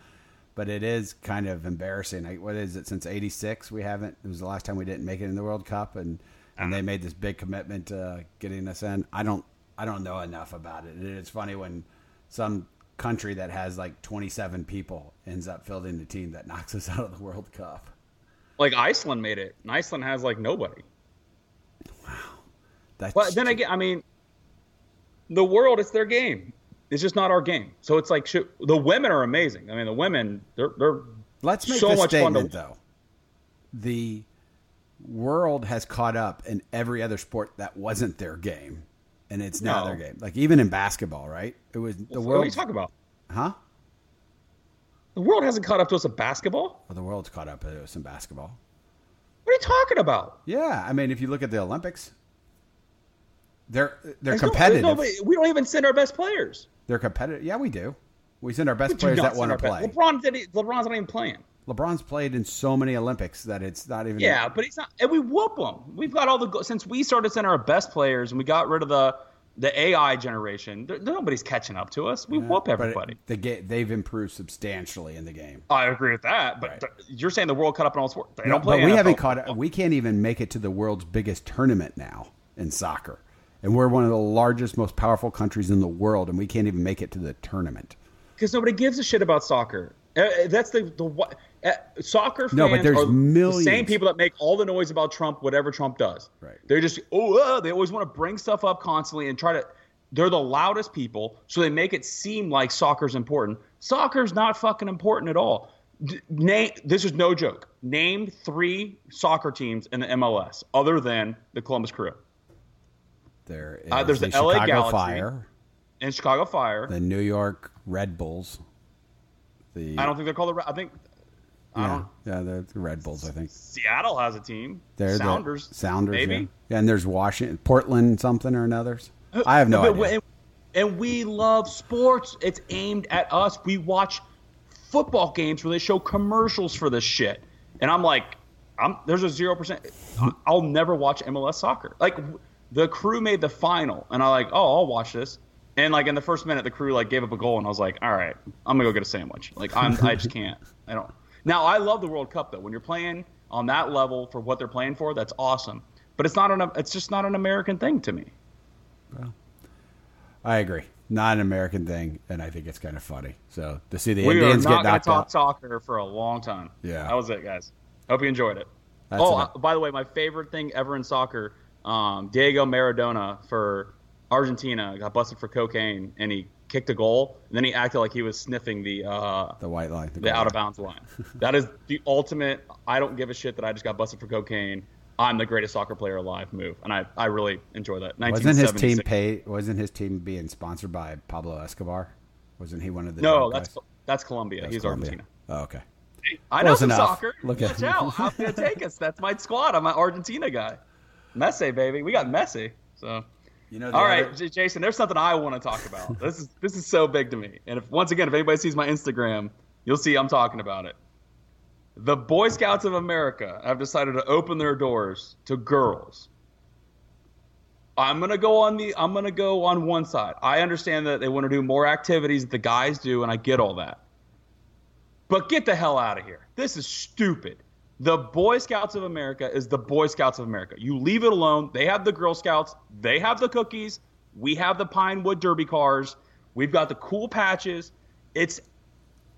But it is kind of embarrassing. I, what is it? Since '86, we haven't. It was the last time we didn't make it in the World Cup, and and they made this big commitment to getting us in. I don't I don't know enough about it. It's funny when some country that has like 27 people ends up fielding the team that knocks (laughs) us out of the World Cup. Like Iceland made it, and Iceland has like nobody. That's But then again, I mean, the world it's their game. It's just not our game. So it's like shit, the women are amazing. I mean, the women they're they're Let's make so this much fun statement to though. The world has caught up in every other sport that wasn't their game, and it's now No. their game. Like even in basketball, right? It was the What are world. you talking about? Huh? The world hasn't caught up to us at basketball. Well, the world's caught up to us in basketball. What are you talking about? Yeah, I mean, if you look at the Olympics, they're they're There's no- competitive. nobody- we don't even send our best players. They're competitive. Yeah, we do. We send our best We players that want to play. best- LeBron did. LeBron's not even playing. LeBron's played in so many Olympics that it's not even. Yeah, but he's not. And we whoop them. We've got all the since we started sending our best players and we got rid of the the AI generation. Nobody's catching up to us. We whoop But everybody. the ga- they've improved substantially in the game. I agree with that. But Right. th- you're saying the world cut up in all sports. They No, don't play. but we NFL haven't caught. We can't even make it to the world's biggest tournament now in soccer, and we're one of the largest, most powerful countries in the world, and we can't even make it to the tournament. because nobody gives a shit about soccer. Uh, uh, that's the the what uh, soccer fans No, but there's are the millions. same people that make all the noise about Trump, whatever Trump does. Right. They're just oh, uh, they always want to bring stuff up constantly and try to. They're the loudest people, so they make it seem like soccer's important. Soccer's not fucking important at all. D- name this is no joke. Name three soccer teams in the MLS other than the Columbus Crew There is Uh, there's the the LA Chicago Galaxy. Fire, and Chicago Fire. the New York Red Bulls. The I don't think they're called the. I think I yeah, don't. yeah, they're the Red Bulls. I think Seattle has a team. they're Sounders. the Sounders. maybe. yeah. Yeah, and there's Washington, Portland, something or another's. I have no But- idea. And, and we love sports. It's aimed at us. We watch football games where they show commercials for this shit, and I'm like, I'm there's a zero percent. I'll never watch MLS soccer. Like the crew made the final, and I like, oh, I'll watch this. And like in the first minute, the crew like gave up a goal, and I was like, all right, I'm gonna go get a sandwich. Like I'm, I just can't. I don't. (laughs) Now I love the World Cup though. When you're playing on that level for what they're playing for, that's awesome. But it's not an. It's just not an American thing to me. Well, I agree. Not an American thing, and I think it's kind of funny. So to see the we Indians get not going to knocked talk out. soccer for a long time. Yeah. that was it, guys. Hope you enjoyed it. That's oh, uh, by the way, my favorite thing ever in soccer, um, Diego Maradona for Argentina got busted for cocaine, and he kicked a goal, and then he acted like he was sniffing the uh, the white line. the out of bounds line. that is the ultimate. I don't give a shit that I just got busted for cocaine. I'm the greatest soccer player alive move, and I, I really enjoy that. Wasn't his team pay? Wasn't his team being sponsored by Pablo Escobar? Wasn't he one of the? No, that's guys? that's Colombia. That's He's Colombia. Argentina. Oh, okay. I know Close some enough. soccer. Look Look at- Watch out. I'm going to take us. That's my squad. I'm an Argentina guy. Messi, baby. We got Messi. So, You know. all other- right, J- Jason, there's something I want to talk about. (laughs) this is this is so big to me. And if once again, if anybody sees my Instagram, you'll see I'm talking about it. The Boy Scouts of America have decided to open their doors to girls. I'm gonna go on the I'm gonna go on one side. I understand that they want to do more activities that the guys do, and I get all that. But get the hell out of here. This is stupid. The Boy Scouts of America is the Boy Scouts of America. You leave it alone. They have the Girl Scouts. They have the cookies. We have the Pinewood Derby cars. We've got the cool patches. It's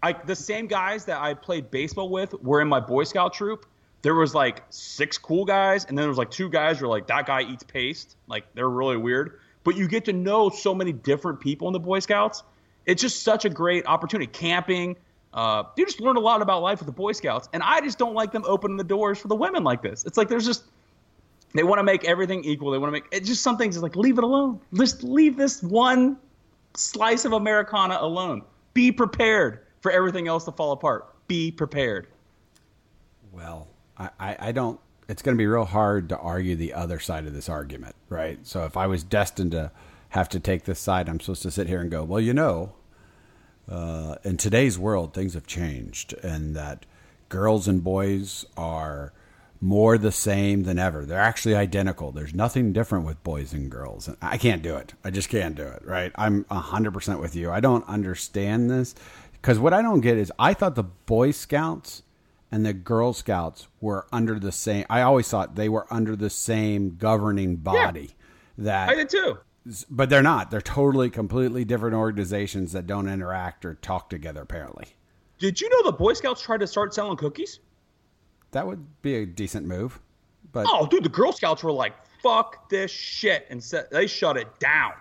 like the same guys that I played baseball with were in my Boy Scout troop. There was like six cool guys, and then there was like two guys who were like, that guy eats paste. Like they're really weird. But you get to know so many different people in the Boy Scouts. It's just such a great opportunity. Camping. Uh, you just learn a lot about life with the Boy Scouts. And I just don't like them opening the doors for the women like this. It's like there's just they want to make everything equal. They want to make it just some things is like leave it alone. Just leave this one slice of Americana alone. Be prepared for everything else to fall apart. Be prepared. Well, I, I, I don't. It's going to be real hard to argue the other side of this argument, right? So if I was destined to have to take this side, I'm supposed to sit here and go, well, you know, uh, in today's world, things have changed, and that girls and boys are more the same than ever. They're actually identical. There's nothing different with boys and girls. And I can't do it. I just can't do it, right? I'm 100% with you. I don't understand this Because what I don't get is I thought the Boy Scouts and the Girl Scouts were under the same. I always thought they were under the same governing body. That I did too. But they're not. They're totally, completely different organizations that don't interact or talk together. Apparently, Did you know the Boy Scouts tried to start selling cookies? that would be a decent move. But Oh, dude, the Girl Scouts were like, "Fuck this shit," and set, they shut it down.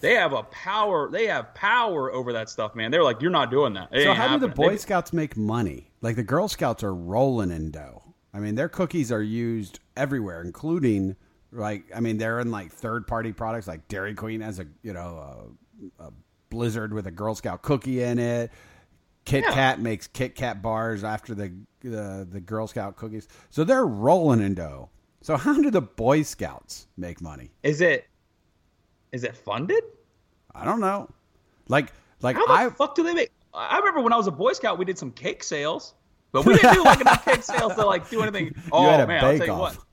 They have a power. They have power over that stuff, man. They're like, "You're not doing that." It so how do the. Boy They- Scouts make money? Like the Girl Scouts are rolling in dough. I mean, their cookies are used everywhere, including like I mean, they're in like third party products. Like Dairy Queen has a you know a, a Blizzard with a Girl Scout cookie in it. Kit Yeah. Kat makes Kit Kat bars after the the the Girl Scout cookies. So they're rolling in dough. So how do the Boy Scouts make money? Is it? Is it funded? I don't know. Like like How the I fuck do they make? I remember when I was a Boy Scout, we did some cake sales, but we didn't do like enough cake sales to like do anything. (laughs) Oh man, I'll tell you bake-off. what.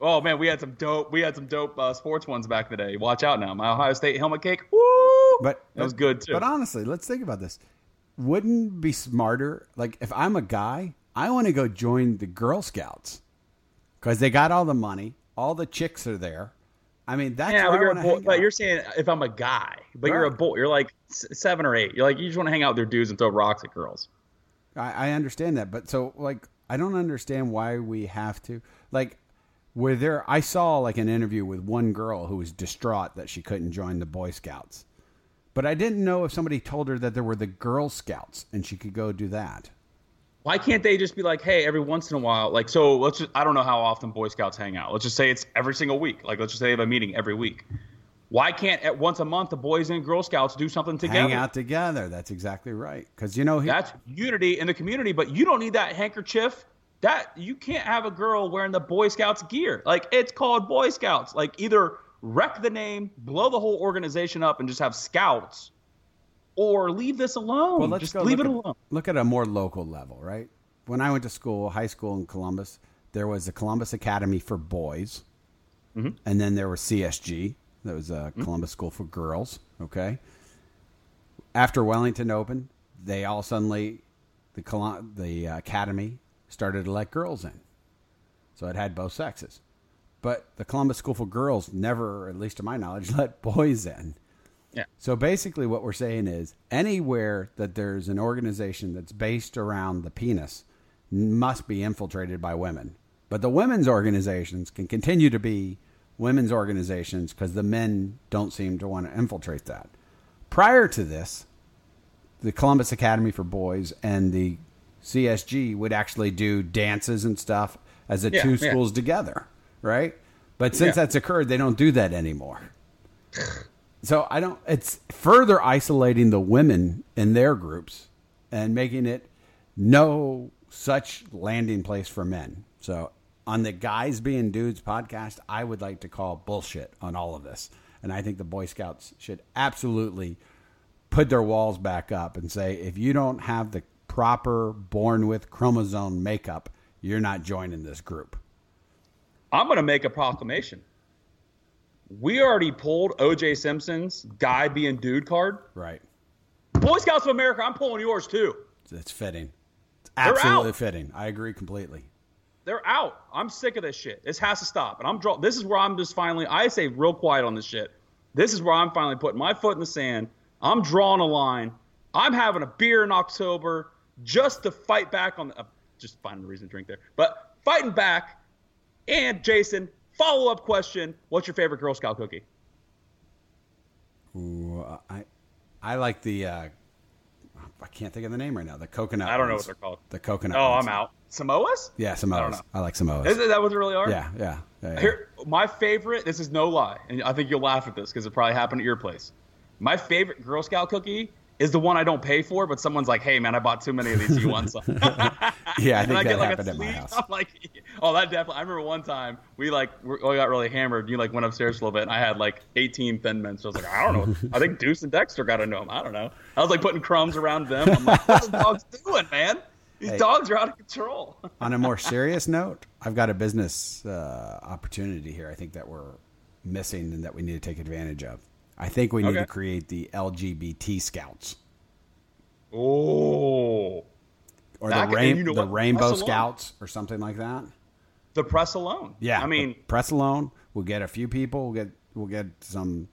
Oh man, we had some dope. We had some dope uh, sports ones back in the day. Watch out now, my Ohio State helmet cake. Woo! But that was good too. But honestly, let's think about this. Wouldn't it be smarter? Like if I'm a guy, I want to go join the Girl Scouts because they got all the money, all the chicks are there. I mean, that's yeah, but you're, a boy, but you're saying if I'm a guy, but you're a boy, you're like seven or eight. You're like you just want to hang out with their dudes and throw rocks at girls. I, I understand that, but so like I don't understand why we have to like. Were there? I saw like an interview with one girl who was distraught that she couldn't join the Boy Scouts, but I didn't know if somebody told her that there were the Girl Scouts and she could go do that. Why can't they just be like, hey, every once in a while, like, so let's just, I don't know how often Boy Scouts hang out. Let's just say it's every single week. Like, let's just say they have a meeting every week. Why can't at once a month the Boys and Girl Scouts do something together? Hang out together. That's exactly right. Because you know, he, That's unity in the community, but you don't need that handkerchief. That you can't have a girl wearing the Boy Scouts gear. Like it's called Boy Scouts. Like either wreck the name, blow the whole organization up, and just have scouts, or leave this alone. Well, let's just go leave it at, alone. Look at a more local level, right? When I went to school, high school in Columbus, there was the Columbus Academy for boys, Mm-hmm. and then there was CSG. That was a Columbus School for Girls. Okay. After Wellington opened, they all suddenly the the uh, academy started to let girls in, so it had both sexes. But the Columbus School for Girls never, at least to my knowledge, (laughs) let boys in. Yeah. So basically, what we're saying is anywhere that there's an organization that's based around the penis must be infiltrated by women. But the women's organizations can continue to be women's organizations because the men don't seem to want to infiltrate that. Prior to this, the Columbus Academy for Boys and the CSG would actually do dances and stuff as the Yeah, two yeah. schools together, right? But since Yeah. that's occurred, they don't do that anymore. So I don't. It's further isolating the women in their groups and making it no such landing place for men. So on the guys being dudes podcast, I would like to call bullshit on all of this, and I think the Boy Scouts should absolutely put their walls back up and say if you don't have the proper born with chromosome makeup, you're not joining this group. I'm going to make a proclamation. We already pulled OJ Simpson's guy being dude card. Right. Boy Scouts of America, I'm pulling yours too. It's fitting. It's absolutely fitting. I agree completely. They're out. I'm sick of this shit. This has to stop. And I'm draw. This is where I'm just finally. I say real quiet on this shit. This is where I'm finally putting my foot in the sand. I'm drawing a line. I'm having a beer in October just to fight back on. The, uh, just finding a reason to drink there, but fighting back. And Jason, follow up question: What's your favorite Girl Scout cookie? Ooh, I, I like the. Uh, I can't think of the name right now. The coconut. I don't know what they're called. The coconut. Oh, ones. I'm out. Samoas? Yeah, I Samoas. know. I, like Samoas. Is that what they really are? yeah, yeah, yeah, yeah. Here, my favorite. This is no lie, and I think you'll laugh at this because it probably happened at your place. My favorite Girl Scout cookie is the one I don't pay for, but someone's like, "Hey, man, I bought too many of these. You want some?" (laughs) Yeah, I and think I that get like happened a at my house. (laughs) I'm like, "Oh, that definitely." I remember one time we like we got really hammered. You like went upstairs a little bit, and I had like 18 Thin Mints. So I was like, I don't know. I think Deuce and Dexter got to know them. I don't know. I was like putting crumbs around them. I'm like, what are the dogs (laughs) doing, man? These Hey. dogs are out of control. On a more serious note, I've got a business uh, opportunity here. I think that we're missing and that we need to take advantage of. I think we need Okay. to create the LGBT Scouts. Oh, or the, rain, you know the? Rainbow Press alone. Scouts or something like that. the press alone. Yeah, I mean, press alone. We'll get a few people. We'll get we'll get some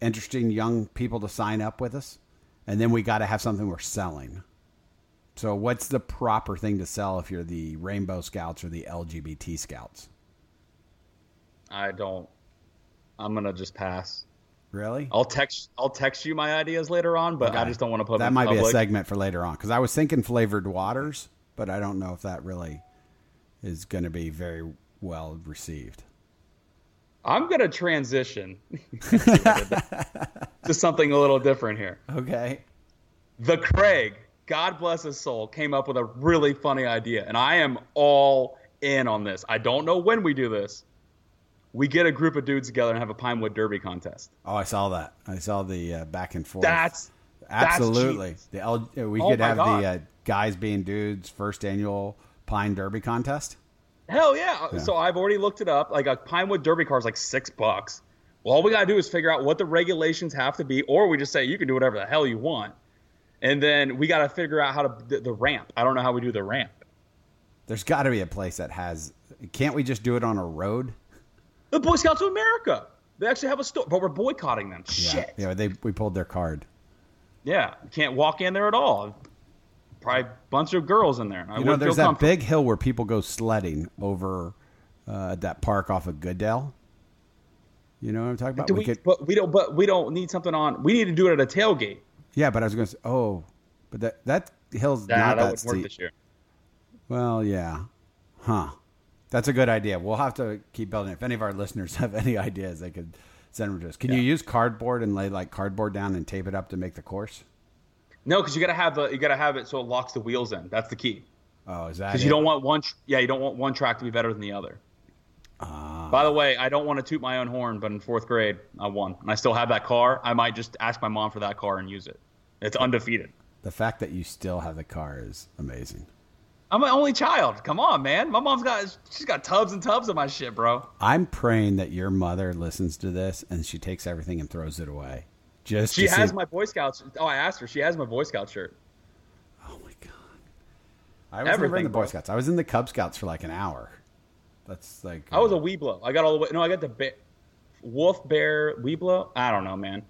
interesting young people to sign up with us, and then we got to have something we're selling. So, what's the proper thing to sell if you're the Rainbow Scouts or the LGBT Scouts? I don't. I'm gonna just pass. Really? I'll text. I'll text you my ideas later on, but I just don't want to put that might be a segment for later on because I was thinking flavored waters, but I don't know if that really is going to be very well received. I'm gonna transition (laughs) (laughs) to something a little different here. Okay. The Craig, God bless his soul, came up with a really funny idea, and I am all in on this. I don't know when we do this. We get a group of dudes together and have a Pinewood Derby contest. Oh, I saw that. I saw the uh, back and forth. That's that's absolutely. genius. the L- uh, we Oh could have God. the uh, guys being dudes first annual Pine Derby contest. Hell yeah. So I've already looked it up. Like a Pinewood Derby car is like six bucks. Well, all we gotta do is figure out what the regulations have to be, or we just say you can do whatever the hell you want. And then we gotta figure out how to the, the ramp. I don't know how we do the ramp. There's got to be a place that has. Can't we just do it on a road? The Boy Scouts of America. They actually have a store, but we're boycotting them. Shit. Yeah, they we pulled their card. Yeah, can't walk in there at all. Probably a bunch of girls in there. I You know, there's that big hill where people go sledding over uh, that park off of Goodale. You know what I'm talking about? Do we, could, but we don't. But we don't need something on. We need to do it at a tailgate. yeah, but I was going to say, oh, but that that hill's Nah, not that that steep. this year. Well, yeah, huh? That's a good idea. We'll have to keep building. If any of our listeners (laughs) have any ideas, they could send them to us. Can you use cardboard and lay like cardboard down and tape it up to make the course? No, because you gotta have the you gotta have it so it locks the wheels in. That's the key. Oh, is that? Because you don't want one. Yeah, you don't want one track to be better than the other. Ah. By the way, I don't want to toot my own horn, but in fourth grade, I won, and I still have that car. I might just ask my mom for that car and use it. It's undefeated. The fact that you still have the car is amazing. I'm an only child. Come on, man. My mom's got she's got tubs and tubs of my shit, bro. I'm praying that your mother listens to this and she takes everything and throws it away. Just She has see- my Boy Scouts. Oh, I asked her. She has my Boy Scout shirt. Oh my god! I was in the Boy bro. Scouts. I was in the Cub Scouts for like an hour. That's like I was a uh, Webelo. I got all the way. No, I got the ba- Wolf Bear Webelo. I don't know, man.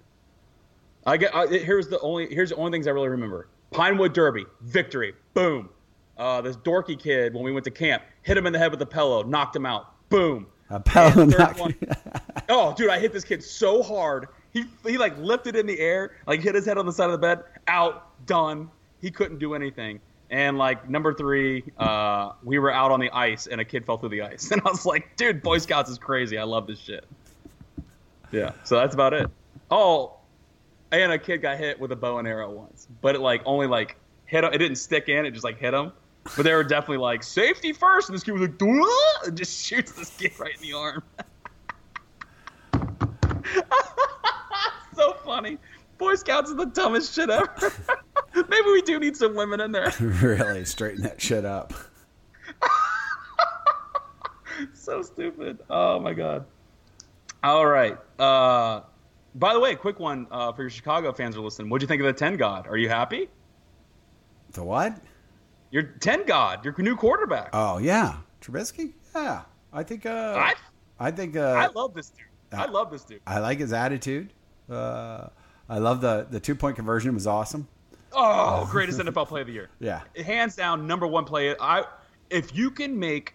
I get. I, here's the only. Here's the only things I really remember. Pinewood Derby victory. Boom. Uh, this dorky kid when we went to camp hit him in the head with a pillow, knocked him out. Boom. a pillow And third knock- one- (laughs) oh, dude, I hit this kid so hard. He he like lifted in the air, like hit his head on the side of the bed. Out, done. He couldn't do anything. And like number three, uh, we were out on the ice, and a kid fell through the ice, (laughs) and I was like, dude, Boy Scouts is crazy. I love this shit. Yeah, so that's about it. Oh, and a kid got hit with a bow and arrow once, but it like only like hit him. It didn't stick in. It just like hit him. But they were definitely like safety first, and this kid was like, "Duh," and just shoots this kid right in the arm. (laughs) so funny. Boy Scouts are the dumbest shit ever. (laughs) Maybe we do need some women in there. (laughs) really straighten that shit up. so stupid. Oh my god. All right. Uh, by the way, quick one uh, for your Chicago fans who are listening. What'd you think of the Ten God? Are you happy? The what? Your Ten God, your new quarterback. Oh yeah, Trubisky. Yeah, I think. Uh, I I think. Uh, I love this dude. I love this dude. I like his attitude. Uh, I love the the two point conversion was awesome. Oh, greatest (laughs) NFL play of the year. Yeah. hands down number one play. I if you can make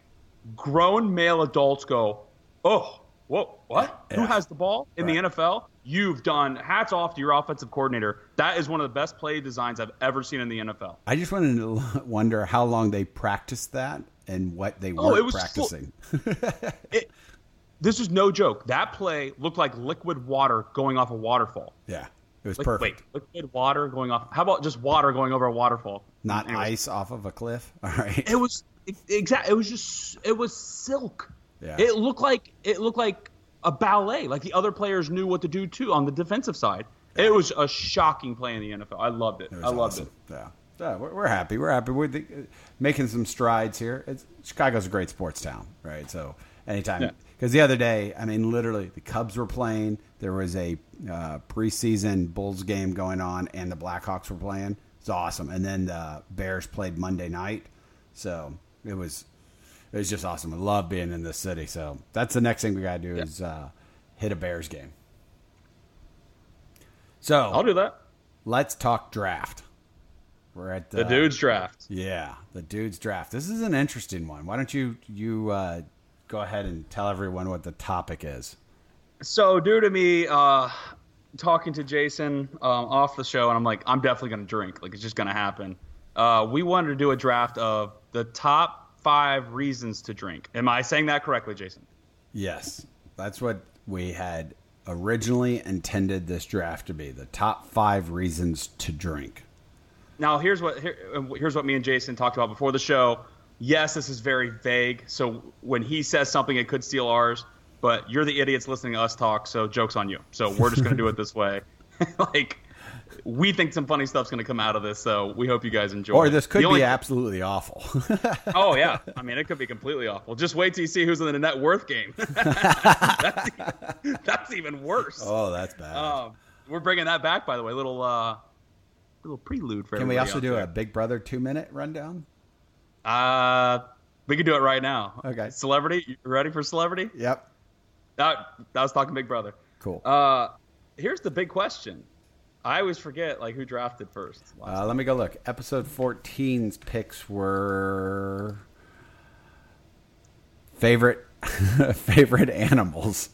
grown male adults go, oh, whoa, what? Who has the ball in the NFL? You've done hats off to your offensive coordinator. That is one of the best play designs I've ever seen in the NFL. I just wanted to (laughs) wonder how long they practiced that and what they Oh, weren't it was full- practicing. (laughs) It, this is no joke. That play looked like liquid water going off a waterfall. yeah, it was Like, perfect. Wait, liquid water going off. How about just water going over a waterfall? Not Anyways. ice off of a cliff. (laughs) All right. It was exact. It was just. It was silk. Yeah. It looked like it looked like a ballet. Like the other players knew what to do too on the defensive side. It was a shocking play in the NFL. I loved it. It I loved awesome. it. Yeah. Yeah, we're, we're happy. We're happy. We're the, making some strides here. It's, Chicago's a great sports town, right? So anytime, Yeah. because the other day, I mean, literally, the Cubs were playing. There was a uh, preseason Bulls game going on, and the Blackhawks were playing. It's awesome. And then the Bears played Monday night, so it was it was just awesome. I love being in this city. So that's the next thing we got to do Yeah. is uh, hit a Bears game. So I'll do that. let's talk draft. We're at The dude's draft. yeah, the dude's draft. This is an interesting one. Why don't you you uh, go ahead and tell everyone what the topic is? So, due to me uh, talking to Jason um, off the show, and I'm like, I'm definitely going to drink. Like, it's just going to happen. Uh, we wanted to do a draft of the top five reasons to drink. Am I saying that correctly, Jason? Yes, that's what we had originally intended this draft to be. The top five reasons to drink. Now, here's what here, here's what me and Jason talked about before the show. Yes, this is very vague. So when he says something, it could steal ours. But you're the idiots listening to us talk, so jokes on you. So we're just going to do it this way. (laughs) like we think some funny stuff's going to come out of this, so we hope you guys enjoy. Or this could The only- be absolutely awful. (laughs) Oh yeah, I mean it could be completely awful. Just wait till you see who's in the net worth game. (laughs) that's, even, that's even worse. oh, that's bad. Um, we're bringing that back, by the way. Little uh, little prelude for. Can we also do there. a Big Brother two minute rundown? Uh, we could do it right now. Okay. Celebrity, you ready for celebrity? Yep. That that was talking Big Brother. Cool. Uh, here's the big question. I always forget like who drafted first. Uh, let me go look. Episode 14's picks were favorite (laughs) favorite animals.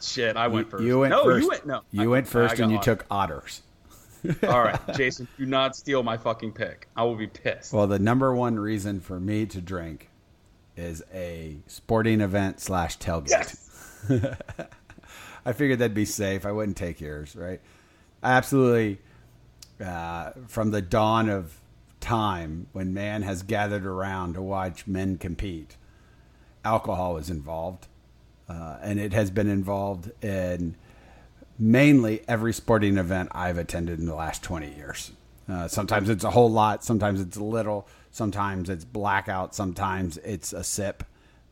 Shit, I went You- first. You went no, first. you went. No, You I- went first, and you off. took otters. (laughs) All right, Jason, do not steal my fucking pick. I will be pissed. Well, the number one reason for me to drink is a sporting event slash tailgate. yes. (laughs) I figured that'd be safe. I wouldn't take yours, right? Absolutely, uh, from the dawn of time when man has gathered around to watch men compete, alcohol is involved. Uh, and it has been involved in mainly every sporting event I've attended in the last 20 years. Uh, sometimes it's a whole lot, sometimes it's a little, sometimes it's blackout, sometimes it's a sip.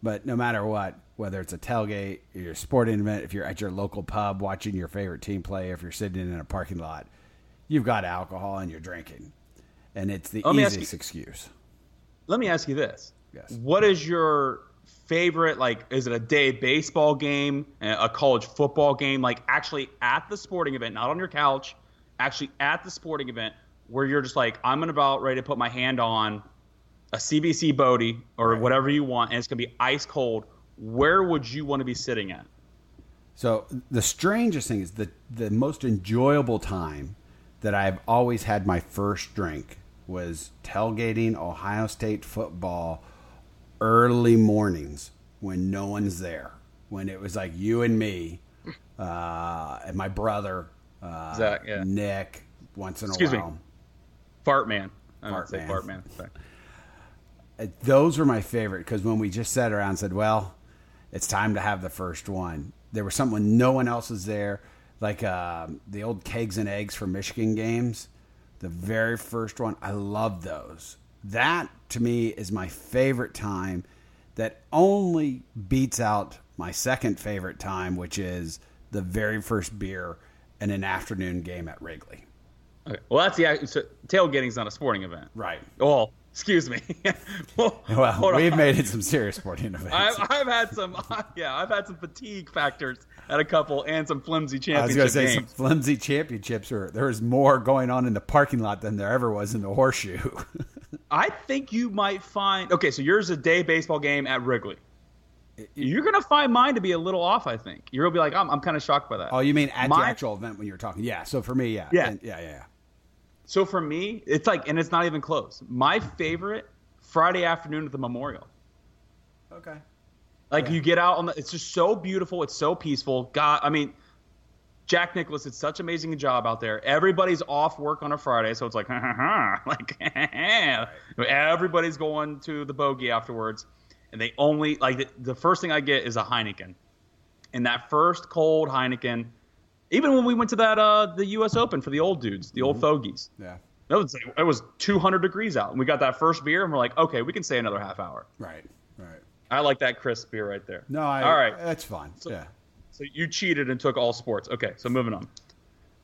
But no matter what, whether it's a tailgate, your sporting event, if you're at your local pub watching your favorite team play, if you're sitting in a parking lot, you've got alcohol and you're drinking. And it's the Let easiest you- excuse. Let me ask you this. Yes. What is your favorite? Like, is it a day baseball game, a college football game? Like, actually at the sporting event, not on your couch, actually at the sporting event, where you're just like, I'm about ready to put my hand on a CBC Bodhi or whatever you want, and it's gonna be ice cold. Where would you want to be sitting at? So the strangest thing is the the most enjoyable time that I've always had my first drink was tailgating Ohio State football early mornings when no one's there. When it was like you and me, uh, and my brother, uh, Zach, yeah. Nick, once in Excuse a me. while. Fart man. I Fart man. fart man. Uh, those were my favorite because when we just sat around and said, "Well, it's time to have the first one," there was something when no one else was there, like um, the old kegs and eggs for Michigan games. The very first one, I love those. That to me is my favorite time. That only beats out my second favorite time, which is the very first beer in an afternoon game at Wrigley. Okay. Well, that's the so tailgating's not a sporting event. Right. Well, excuse me. (laughs) well, oh, Well, we've made it some serious sporting events. (laughs) I've, I've had some, (laughs) yeah, I've had some fatigue factors at a couple and some flimsy championships. I was going to say some flimsy championships. Or there was more going on in the parking lot than there ever was in the horseshoe. I think you might find. Okay, so yours is a day baseball game at Wrigley. You're gonna find mine to be a little off. I think you're gonna be like, I'm, I'm kind of shocked by that. oh, you mean at the actual event when you're talking? Yeah. So for me, yeah, Yeah. And- yeah, yeah, yeah. So for me, it's like, and it's not even close. My favorite Friday afternoon at the Memorial. Okay. Like you get out on the, it's just so beautiful. It's so peaceful. God, I mean, Jack Nicklaus did such an amazing job out there. Everybody's off work on a Friday, so it's like, (laughs) like (laughs) everybody's going to the bogey afterwards, and they only like the, the first thing I get is a Heineken, and that first cold Heineken. Even when we went to that uh the U.S. Open for the old dudes, the old fogies, Yeah. it was it was 200 degrees out, and we got that first beer, and we're like, okay, we can stay another half hour. Right. Right. I like that crisp beer right there. No, I, all right. That's fine. yeah. So you cheated and took all sports. Okay, so moving on.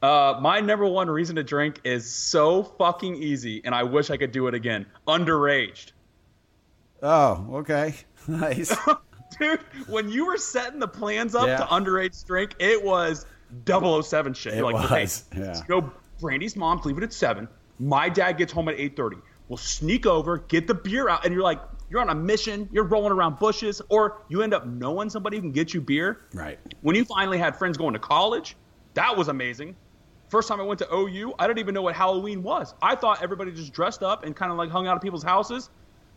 Uh, my number one reason to drink is so fucking easy, and I wish I could do it again. Underaged. Oh, okay. (laughs) Nice. (laughs) Dude, when you were setting the plans up Yeah. to underage drink, it was 007 shit. It You're like, was, okay, yeah. go. Brandy's mom's leave it at seven. My dad gets home at 8:30. We'll sneak over, get the beer out, and you're like, you're on a mission. You're rolling around bushes, or you end up knowing somebody who can get you beer. right. When you finally had friends going to college, that was amazing. First time I went to OU, I didn't even know what Halloween was. I thought everybody just dressed up and kind of like hung out at people's houses.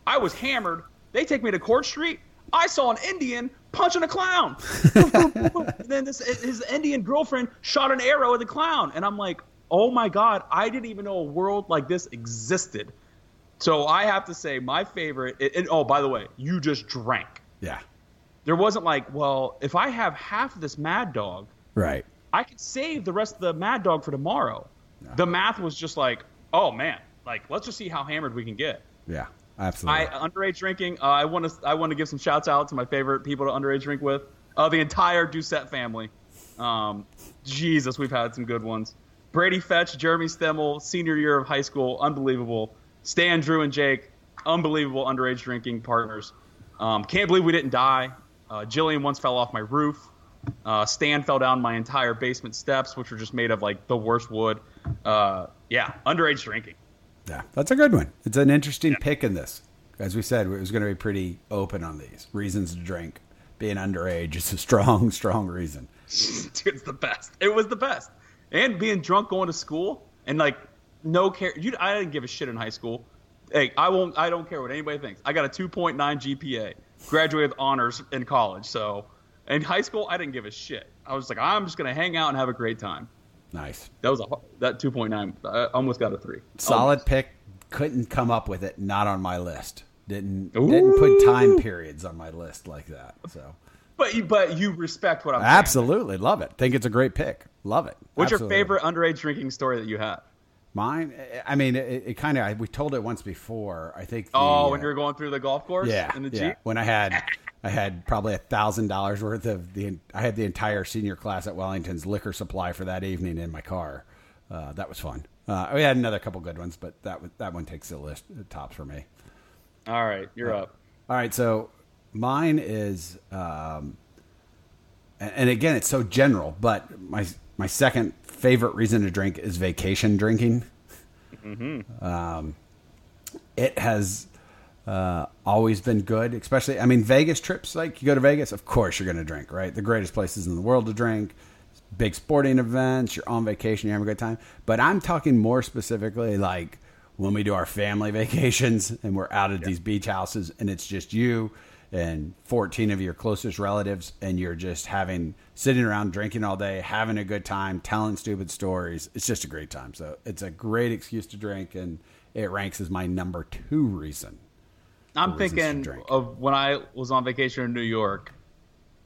I was hammered. They take me to Court Street. I saw an Indian punching a clown. (laughs) (laughs) and then this his Indian girlfriend shot an arrow at the clown, and I'm like, oh my god, I didn't even know a world like this existed. So I have to say, my favorite. Oh, by the way, you just drank. Yeah. There wasn't like, well, if I have half of this Mad Dog, Right. I could save the rest of the Mad Dog for tomorrow. The math was just like, oh man, like let's just see how hammered we can get. Yeah. Absolutely. I underage drinking. Uh, I want to I want to give some shouts out to my favorite people to underage drink with. Uh, the entire Doucette family. Um, Jesus, we've had some good ones. Brady Fetch, Jeremy Stemmel, senior year of high school, unbelievable. Stan, Drew, and Jake, unbelievable underage drinking partners. Um, can't believe we didn't die. Uh, Jillian once fell off my roof. Uh, Stan fell down my entire basement steps, which were just made of like the worst wood. Uh, yeah, underage drinking. Yeah, that's a good one. It's an interesting pick in this. As we said, it was going to be pretty open on these reasons to drink. Being underage is a strong, (laughs) strong reason. Dude, (laughs) it's the best. It was the best. And being drunk going to school and like no care. You, I didn't give a shit in high school. Hey, I won't. I don't care what anybody thinks. I got a 2.9 GPA. Graduated with honors in college. So in high school, I didn't give a shit. I was like, I'm just gonna hang out and have a great time. Nice, That was a that 2.9. I almost got a three. solid pick. Couldn't come up with it. Not on my list. Didn't Ooh. didn't put time periods on my list like that. So But you, but you respect what I'm saying. absolutely love it. Think it's a great pick. Love it. What's Absolutely. your favorite underage drinking story that you have? Mine. I mean, it, it kind of. We told it once before. I think. The, Oh, when uh, you were going through the golf course Yeah, in the yeah. Jeep? When I had, I had probably a thousand dollars worth of the. I had the entire senior class at Wellington's liquor supply for that evening in my car. Uh, that was fun. Uh, we had another couple good ones, but that that one takes the list the tops for me. All right, you're up. All right, so mine is, um, and, again, it's so general, but my my second favorite reason to drink is vacation drinking. Um, it has uh, always been good, especially. I mean, Vegas trips. Like you go to Vegas, of course you're going to drink, right? The greatest places in the world to drink. Big sporting events. You're on vacation. You're having a good time. But I'm talking more specifically like when we do our family (laughs) vacations and we're out at these beach houses and it's just you and 14 of your closest relatives and you're just having sitting around drinking all day having a good time telling stupid stories it's just a great time so it's a great excuse to drink and it ranks as my number two reason I'm thinking of when I was on vacation in New York.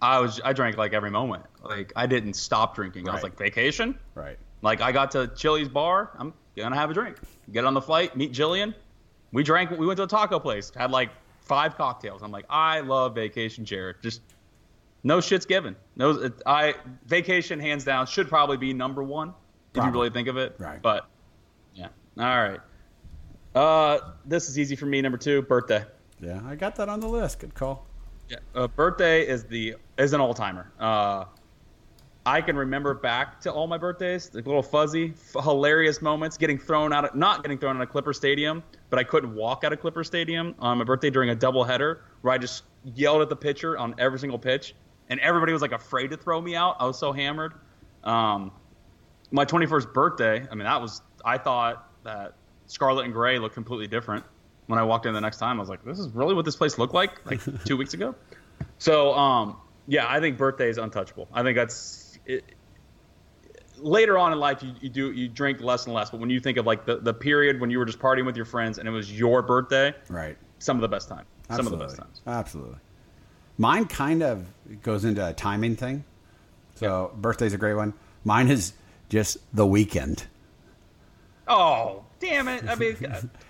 I was I drank like every moment. Like I didn't stop drinking. I was like vacation. right Like I got to Chili's bar. I'm gonna have a drink. Get on the flight. Meet Jillian. We drank. We went to a taco place. Had like five cocktails. I'm like I love vacation, Jared. Just no shit's given. No, I vacation hands down should probably be number one if Probably. you really think of it. Right. But yeah. All right. Uh, this is easy for me. Number two, birthday. yeah i got that on the list good call Yeah, uh, birthday is the is an all timer. Uh, I can remember back to all my birthdays, like little fuzzy, f- hilarious moments. Getting thrown out, of, not getting thrown out of Clipper Stadium, but I couldn't walk out of Clipper Stadium on my birthday during a doubleheader, where I just yelled at the pitcher on every single pitch, and everybody was like afraid to throw me out. I was so hammered. Um, my 21st birthday, I mean, that was I thought that Scarlet and Gray looked completely different when I walked in the next time. I was like, this is really what this place looked like like two weeks ago. (laughs) So, um, yeah, I think birthday is untouchable. I think that's it, later on in life you, you do you drink less and less, but when you think of like the, the period when you were just partying with your friends and it was your birthday, right some of the best time. Some of the best times. Absolutely. Mine kind of goes into a timing thing. So birthday's a great one. Mine is just the weekend. Oh, damn it. I mean,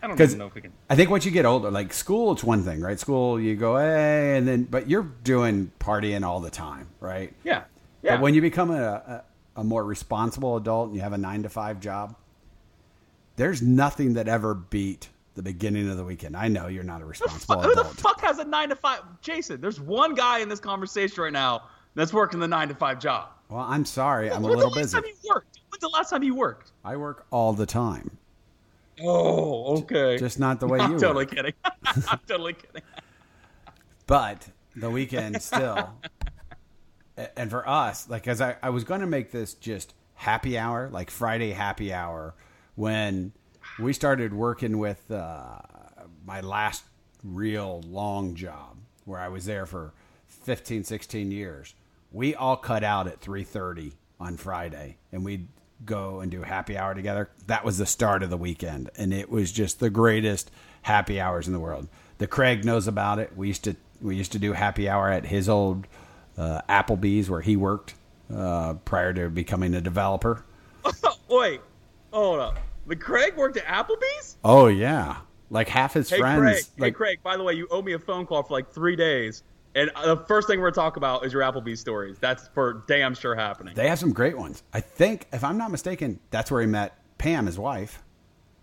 I (laughs) don't even know if we can. I think once you get older, like school, it's one thing, right? School, you go, hey, and then, but you're doing partying all the time, right? Yeah. Yeah. But when you become a, a a more responsible adult and you have a nine to five job, there's nothing that ever beat the beginning of the weekend. I know you're not a responsible Who the adult. fuck has a nine to five? Jason, there's one guy in this conversation right now that's working the nine to five job. Well, I'm sorry, I'm a When's little the last busy. time you worked? When's the last time you worked? I work all the time, Oh, okay. just not the (laughs) way you I'm totally work. kidding. (laughs) I'm totally kidding. (laughs) But the weekend still. And for us, like as I, I was going to make this just happy hour, like Friday happy hour, when we started working with uh, my last real long job, where I was there for 15, 16 years. We all cut out at 3:30 on Friday, and we'd go and do happy hour together. That was the start of the weekend, and it was just the greatest happy hours in the world. The Craig knows about it. We used to we used to do happy hour at his old uh, Applebee's where he worked uh, prior to becoming a developer. (laughs) Wait, hold up. The Craig worked at Applebee's? Oh yeah, like half his Hey friends. Craig, hey Craig. By the way, you owe me a phone call for like three days, and the first thing we're gonna talk about is your Applebee's stories. That's for damn sure happening. They have some great ones. I think, if I'm not mistaken, that's where he met Pam, his wife.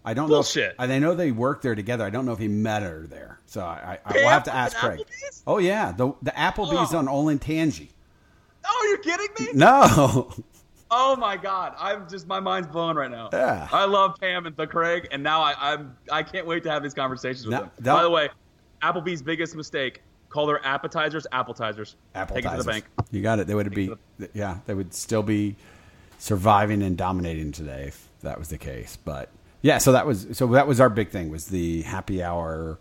I don't Bullshit. know. If, I know they worked there together. I don't know if he met her there. So I, I, will have to ask Craig. Applebee's? Oh yeah, the the Applebee's Oh. on Olentangy. Oh, you're kidding me? No, (laughs) Oh my god, I'm just my mind's blown right now. Yeah. I love Pam and the Craig, and now I, I'm I can't wait to have these conversations with No, them. By the way, Applebee's biggest mistake: call their appetizers appetizers. Appetizers. Take it to the bank. You got it. They would be, yeah, they would still be surviving and dominating today if that was the case. But yeah, so that was so that was our big thing was the happy hour.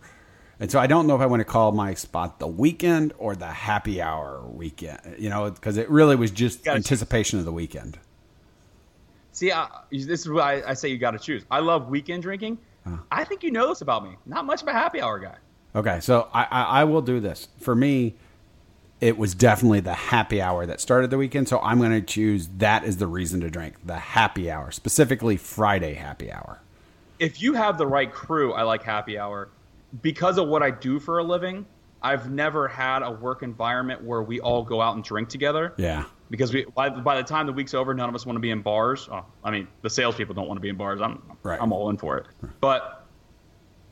And so I don't know if I want to call my spot the weekend or the happy hour weekend, you know, because it really was just anticipation of the weekend. See, I, this is why I, say you got to choose. I love weekend drinking. I think you know this about me. Not much of a happy hour guy. Okay, so I, I, I will do this. For me, it was definitely the happy hour that started the weekend. So I'm going to choose that as the reason to drink the happy hour, specifically Friday happy hour. If you have the right crew, I like happy hour. Because of what I do for a living, I've never had a work environment where we all go out and drink together. Yeah. Because we, by, by the time the week's over, none of us want to be in bars. Oh, I mean, the salespeople don't want to be in bars. I'm, Right. I'm all in for it. But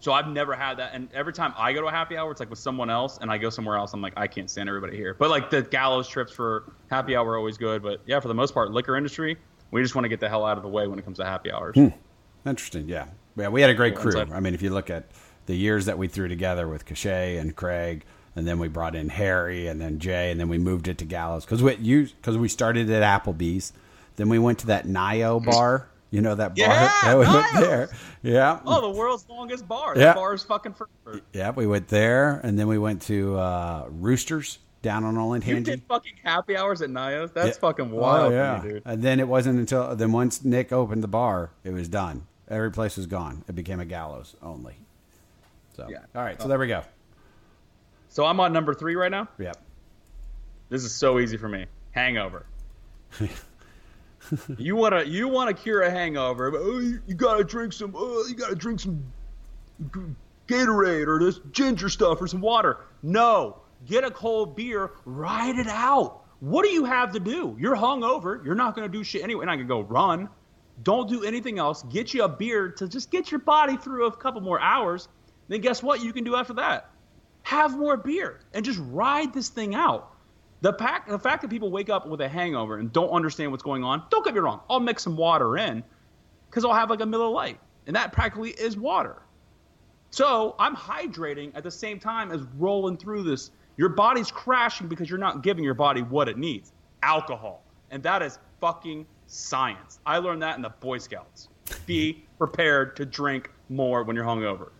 so I've never had that. And every time I go to a happy hour, it's like with someone else, and I go somewhere else. I'm like, I can't stand everybody here. But like the gallows trips for happy hour are always good. But yeah, for the most part, liquor industry, we just want to get the hell out of the way when it comes to happy hours. Hmm. Interesting. Yeah. Yeah. We had a great crew. I mean, if you look at the years that we threw together with Cachet and Craig, and then we brought in Harry and then Jay, and then we moved it to Gallows because we you because we started at Applebee's, then we went to that Nio bar. You know that bar? Yeah, (laughs) we went there. Yeah. Oh, the world's longest bar. Yeah. That bar is fucking forever. Yeah, we went there, and then we went to uh, Roosters down on You Olentangy. did fucking happy hours at Nia's? That's Yeah. fucking Oh, wild, yeah. me, dude. And then it wasn't until then once Nick opened the bar, it was done. Every place is gone. It became a gallows only. So Yeah. all right, so oh. there we go. So I'm on number three right now. Yep. This is so easy for me. Hangover. (laughs) you wanna you wanna cure a hangover? But, oh, you, you gotta drink some. Oh, you gotta drink some Gatorade or this ginger stuff or some water. No, get a cold beer. Ride it out. What do you have to do? You're hungover. You're not gonna do shit anyway. You're not gonna go run. Don't do anything else. Get you a beer to just get your body through a couple more hours. Then guess what you can do after that? Have more beer and just ride this thing out. The, pack, the fact that people wake up with a hangover and don't understand what's going on, don't get me wrong. I'll mix some water in because I'll have like a Miller Lite, and that practically is water. So I'm hydrating at the same time as rolling through this. Your body's crashing because you're not giving your body what it needs alcohol. And that is fucking science. I learned that in the Boy Scouts. Be prepared to drink more when you're hungover.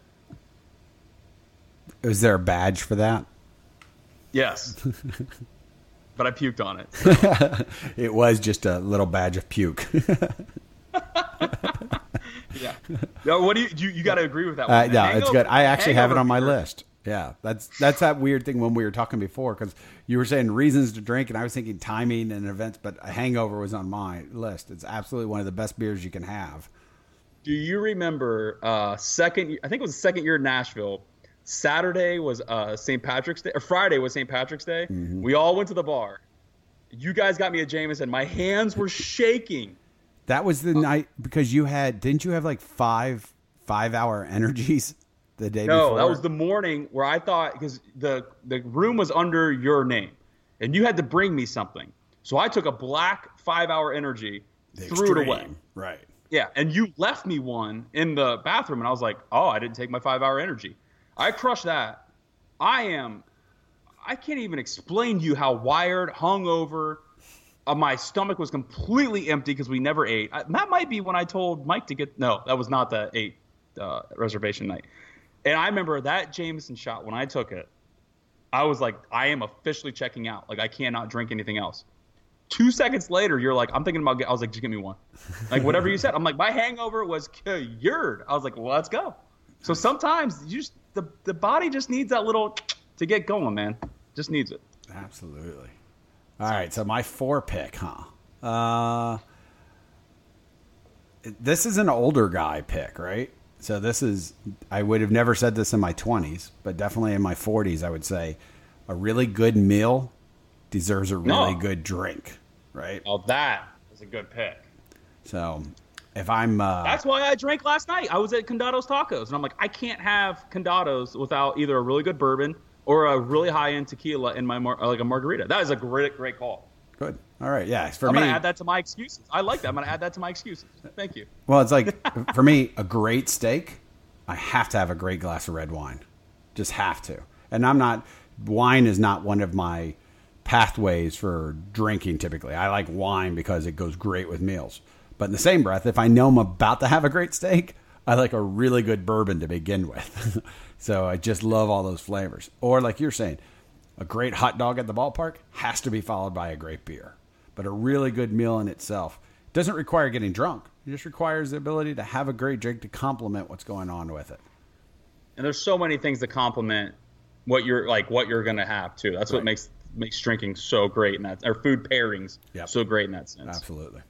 Is there a badge for that? Yes. (laughs) but I puked on it. (laughs) It was just a little badge of puke. (laughs) Yeah. No, what do you you, you got to agree with that Uh, one? no, Hangover- it's good. I actually have it on my beer- list. Yeah, that's that's that weird thing when we were talking before because you were saying reasons to drink, and I was thinking timing and events, but a hangover was on my list. It's absolutely one of the best beers you can have. Do you remember uh second I think it was the second year in Nashville. Saturday was uh St. Patrick's Day or Friday was St. Patrick's Day. Mm-hmm. We all went to the bar. You guys got me a Jameson. My hands were shaking. That was the night because you had didn't you have like five five hour energies the day No, before? that was the morning where I thought because the the room was under your name, and you had to bring me something. So I took a black five hour energy, The threw it away. Right. Yeah, and you left me one in the bathroom, and I was like, "Oh, I didn't take my five-hour energy." I crushed that. I am. I can't even explain to you how wired, hungover. Uh, my stomach was completely empty because we never ate. I, that might be when I told Mike to get. No, that was not the eight uh, reservation night. And I remember that Jameson shot when I took it. I was like, I am officially checking out. Like, I cannot drink anything else. Two seconds later, you're like, I'm thinking about. Get, I was like, just give me one. Like whatever you said. I'm like, my hangover was cured. I was like, well, let's go. So sometimes you just the the body just needs that little to get going, man. Just needs it. Absolutely. All right, so my four pick, huh? Uh, this is an older guy pick, right? So this is I would have never said this in my 20s, but definitely in my 40s I would say a really good meal deserves a really No. good drink, right? Oh, that is a good pick. So if I'm uh That's why I drank last night. I was at Condado's Tacos, and I'm like, I can't have Condado's without either a really good bourbon or a really high end tequila in my mar- like a margarita. That is a great great call. good. All right, yeah, for I'm me gonna add that to my excuses. I like that. I'm gonna add that to my excuses. Thank you. Well, it's like (laughs) for me, a great steak, I have to have a great glass of red wine. Just have to. And I'm not wine is not one of my pathways for drinking typically. I like wine because it goes great with meals. But in the same breath, if I know I'm about to have a great steak, I like a really good bourbon to begin with. (laughs) so I just love all those flavors. Or like you're saying, a great hot dog at the ballpark has to be followed by a great beer. But a really good meal in itself doesn't require getting drunk. It just requires the ability to have a great drink to complement what's going on with it. And there's so many things to complement what you're like what you're gonna have too. That's what makes makes drinking so great in that or food pairings Yep. so great in that sense. Absolutely.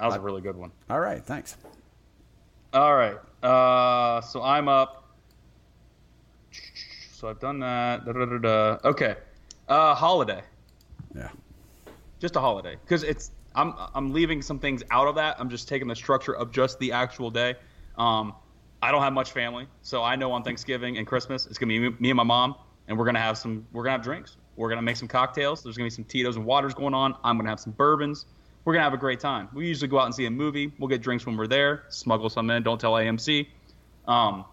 That was a really good one. All right, thanks. All right. Uh, so I'm up. So I've done that. Da, da, da. Okay. Uh, holiday. Yeah. Just a holiday because it's I'm I'm leaving some things out of that. I'm just taking the structure of just the actual day. Um, I don't have much family, so I know on Thanksgiving and Christmas it's gonna be me, and my mom, and we're gonna have some we're gonna have drinks. We're gonna make some cocktails. There's gonna be some Tito's and waters going on. I'm gonna have some bourbons. We're gonna have a great time. We usually go out and see a movie. We'll get drinks when we're there. Smuggle some in. Don't tell AMC. Um,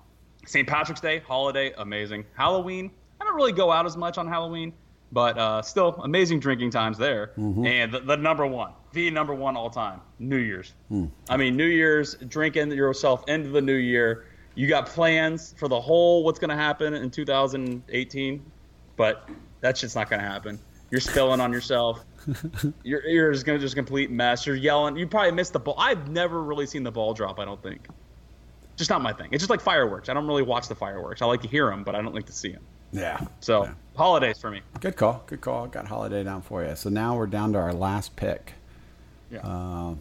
St. Patrick's Day, holiday, amazing. Halloween, I don't really go out as much on Halloween, but uh, still amazing drinking times there. And the, the number one, the number one all time, New Year's. I mean, New Year's, drinking yourself into the new year. You got plans for the whole what's going to happen in 2018, but that shit's not going to happen. You're spilling on yourself. (laughs) You're, you're just going to just complete mess. You're yelling. You probably missed the ball. I've never really seen the ball drop. I don't think just not my thing. It's just like fireworks. I don't really watch the fireworks. I like to hear them, but I don't like to see them. Yeah. So Yeah. holidays for me. Good call. Good call. Got holiday down for you. So now we're down to our last pick. Yeah. Uh,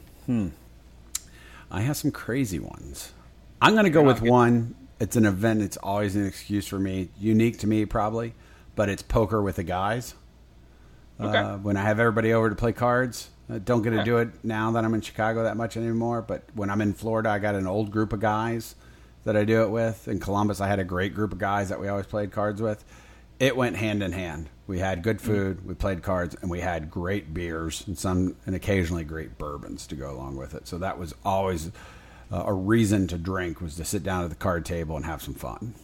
I have some crazy ones. I'm going to go with one. It's an event. It's always an excuse for me, unique to me probably, but it's poker with the guys. Okay. Uh, when I have everybody over to play cards, I don't get to Yeah. do it now that I'm in Chicago that much anymore. But when I'm in Florida, I got an old group of guys that I do it with. In Columbus, I had a great group of guys that we always played cards with. It went hand in hand. We had good food, we played cards, and we had great beers and some, and occasionally great bourbons to go along with it. So that was always uh, a reason to drink was to sit down at the card table and have some fun.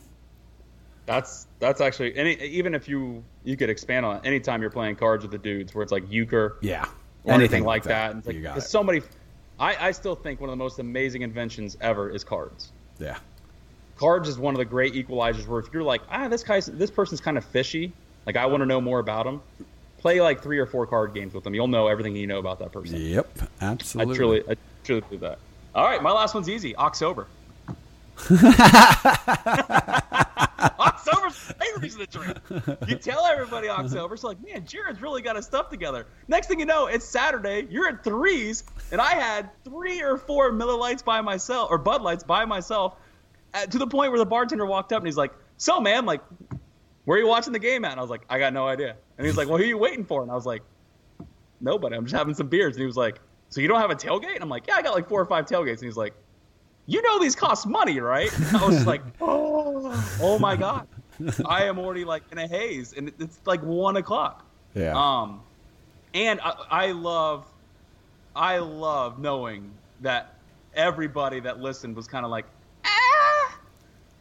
That's that's actually any even if you you could expand on it. Anytime you're playing cards with the dudes, where it's like euchre Yeah, or anything, like that. And it's like you got it. so many. I, I still think one of the most amazing inventions ever is cards. yeah, Cards is one of the great equalizers where if you're like, ah, this guy's this person's kind of fishy, like I want to know more about him. Play like three or four card games with them. You'll know everything you know about that person. yep, absolutely. I truly, I truly believe that. All right, my last one's easy. October. (laughs) October's the reason to drink. You tell everybody October, so like, man, Jared's really got his stuff together. Next thing you know, it's Saturday. You're at threes, and I had three or four Miller Lites by myself or Bud Lights by myself, to the point where the bartender walked up and he's like, "So, man, like, where are you watching the game at?" And I was like, "I got no idea." And he's like, "Well, who are you waiting for?" And I was like, nobody. I'm just having some beers. And he was like, so you don't have a tailgate? And I'm like, yeah, I got like four or five tailgates. And he's like, you know these cost money, right? And I was like, (laughs) oh, oh my god, I am already like in a haze, and it's like one o'clock. Yeah. Um, and I, I love, I love knowing that everybody that listened was kind of like,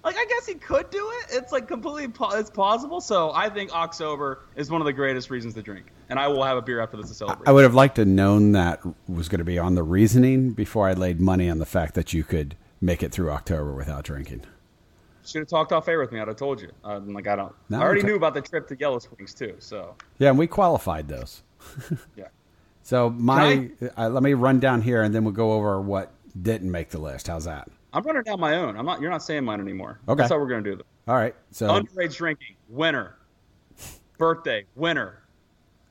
like I guess he could do it. It's like completely, po- it's plausible. So I think October is one of the greatest reasons to drink, and I will have a beer after this to celebrate. I would have liked to known that was going to be on the reasoning before I laid money on the fact that you could make it through October without drinking. Should have talked off air with me. I'd have told you. I'm like I don't. No, I already okay. knew about the trip to Yellow Springs too. So Yeah, and we qualified those. (laughs) yeah. So my, uh, let me run down here, and then we'll go over what didn't make the list. How's that? I'm running down my own. I'm not. You're not saying mine anymore. Okay. That's how we're gonna do this. All right. So Underage drinking, winner. Birthday, winner.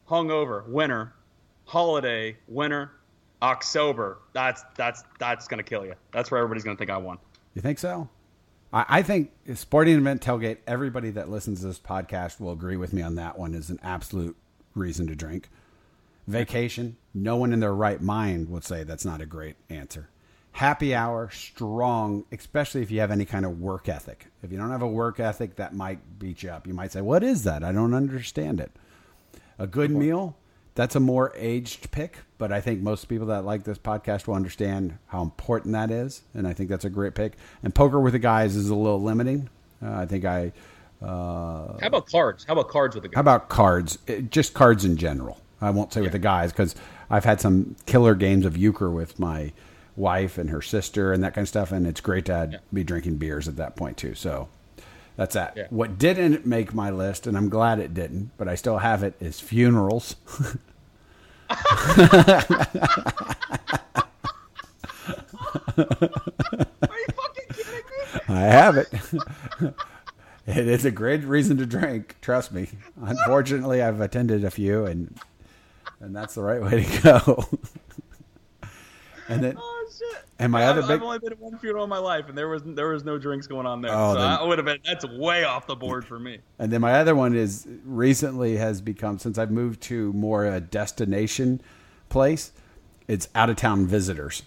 Hungover, winner. Holiday, winner. October, that's that's that's gonna kill you. That's where everybody's gonna think I won. You think so? I, I think sporting event tailgate. Everybody that listens to this podcast will agree with me on that one. Is an absolute reason to drink. Vacation. No one in their right mind would say that's not a great answer. Happy hour, strong, especially if you have any kind of work ethic. If you don't have a work ethic, that might beat you up. You might say, "What is that? I don't understand it." A good meal. That's a more aged pick, but I think most people that like this podcast will understand how important that is, and I think that's a great pick. And poker with the guys is a little limiting. Uh, I think I. Uh, How about cards? How about cards with the guy? how about cards? It- just cards in general. I won't say with the guys because I've had some killer games of euchre with my wife and her sister and that kind of stuff, and it's great to be drinking beers at that point too. So that's that. Yeah. What didn't make my list, and I'm glad it didn't, but I still have it, is funerals. (laughs) Are you fucking kidding me? I have it. (laughs) it is a great reason to drink. Trust me. Unfortunately, I've attended a few, and and that's the right way to go. (laughs) and then Oh! And my I've, other big- I've only been to one funeral in my life, and there was there was no drinks going on there. Oh, so then- I would have been. That's way off the board for me. And then my other one is recently has become since I've moved to more a destination place. It's out of town visitors.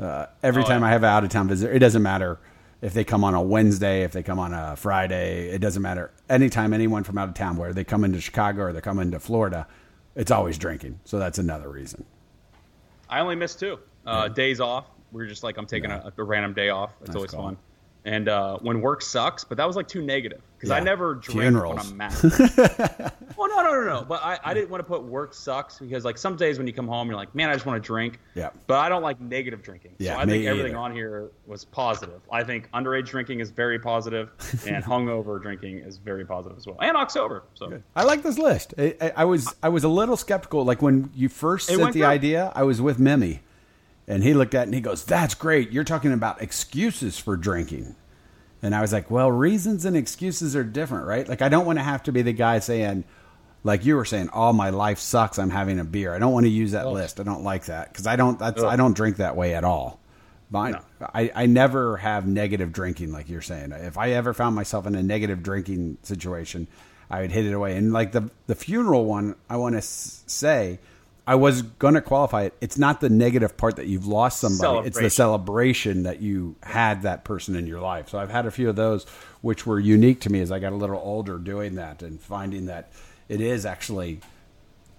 Uh, every Oh, time yeah. I have an out of town visitor, it doesn't matter if they come on a Wednesday, if they come on a Friday. It doesn't matter. Anytime anyone from out of town, where they come into Chicago or they come into Florida, it's always drinking. So that's another reason. I only missed two uh, days off. We are just like I'm taking a, a random day off. It's Nice always call. fun. And uh, when work sucks, but that was like too negative because I never drink Funerals. when I'm mad. well, (laughs) no, no, no, no. But I, I didn't want to put work sucks because like some days when you come home, you're like, man, I just want to drink. Yeah. But I don't like negative drinking. Yeah, So I think everything either. on here was positive. I think underage drinking is very positive, (laughs) and hungover drinking is very positive as well, and October. So I like this list. I, I, I was I was a little skeptical. Like when you first It sent the good. idea, I was with Mimi, and he looked at it and he goes, "That's great. You're talking about excuses for drinking." And I was like, "Well, reasons and excuses are different, right? Like I don't want to have to be the guy saying, like you were saying, "Oh, my life sucks. I'm having a beer." I don't want to use that list. I don't like that because I don't. That's I don't drink that way at all. Mine, No. I, I never have negative drinking like you're saying. If I ever found myself in a negative drinking situation, I would hit it away. And like the the funeral one, I want to s- say, I was going to qualify it. It's not the negative part that you've lost somebody. It's the celebration that you had that person in your life. So I've had a few of those, which were unique to me as I got a little older doing that and finding that it is actually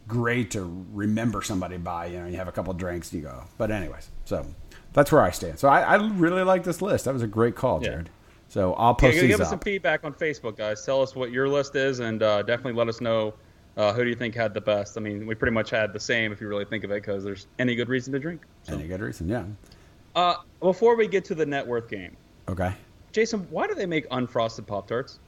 great to remember somebody by. You know, you have a couple drinks and you go. But anyways, so that's where I stand. So I, I really like this list. That was a great call, Yeah. Jared. So I'll Yeah, post give these us up. some feedback on Facebook, guys. Tell us what your list is, and uh, definitely let us know uh, who do you think had the best. I mean, we pretty much had the same if you really think of it, because there's any good reason to drink. So, Any good reason? Yeah. uh, before we get to the net worth game, Okay. Jason, why do they make unfrosted Pop Tarts?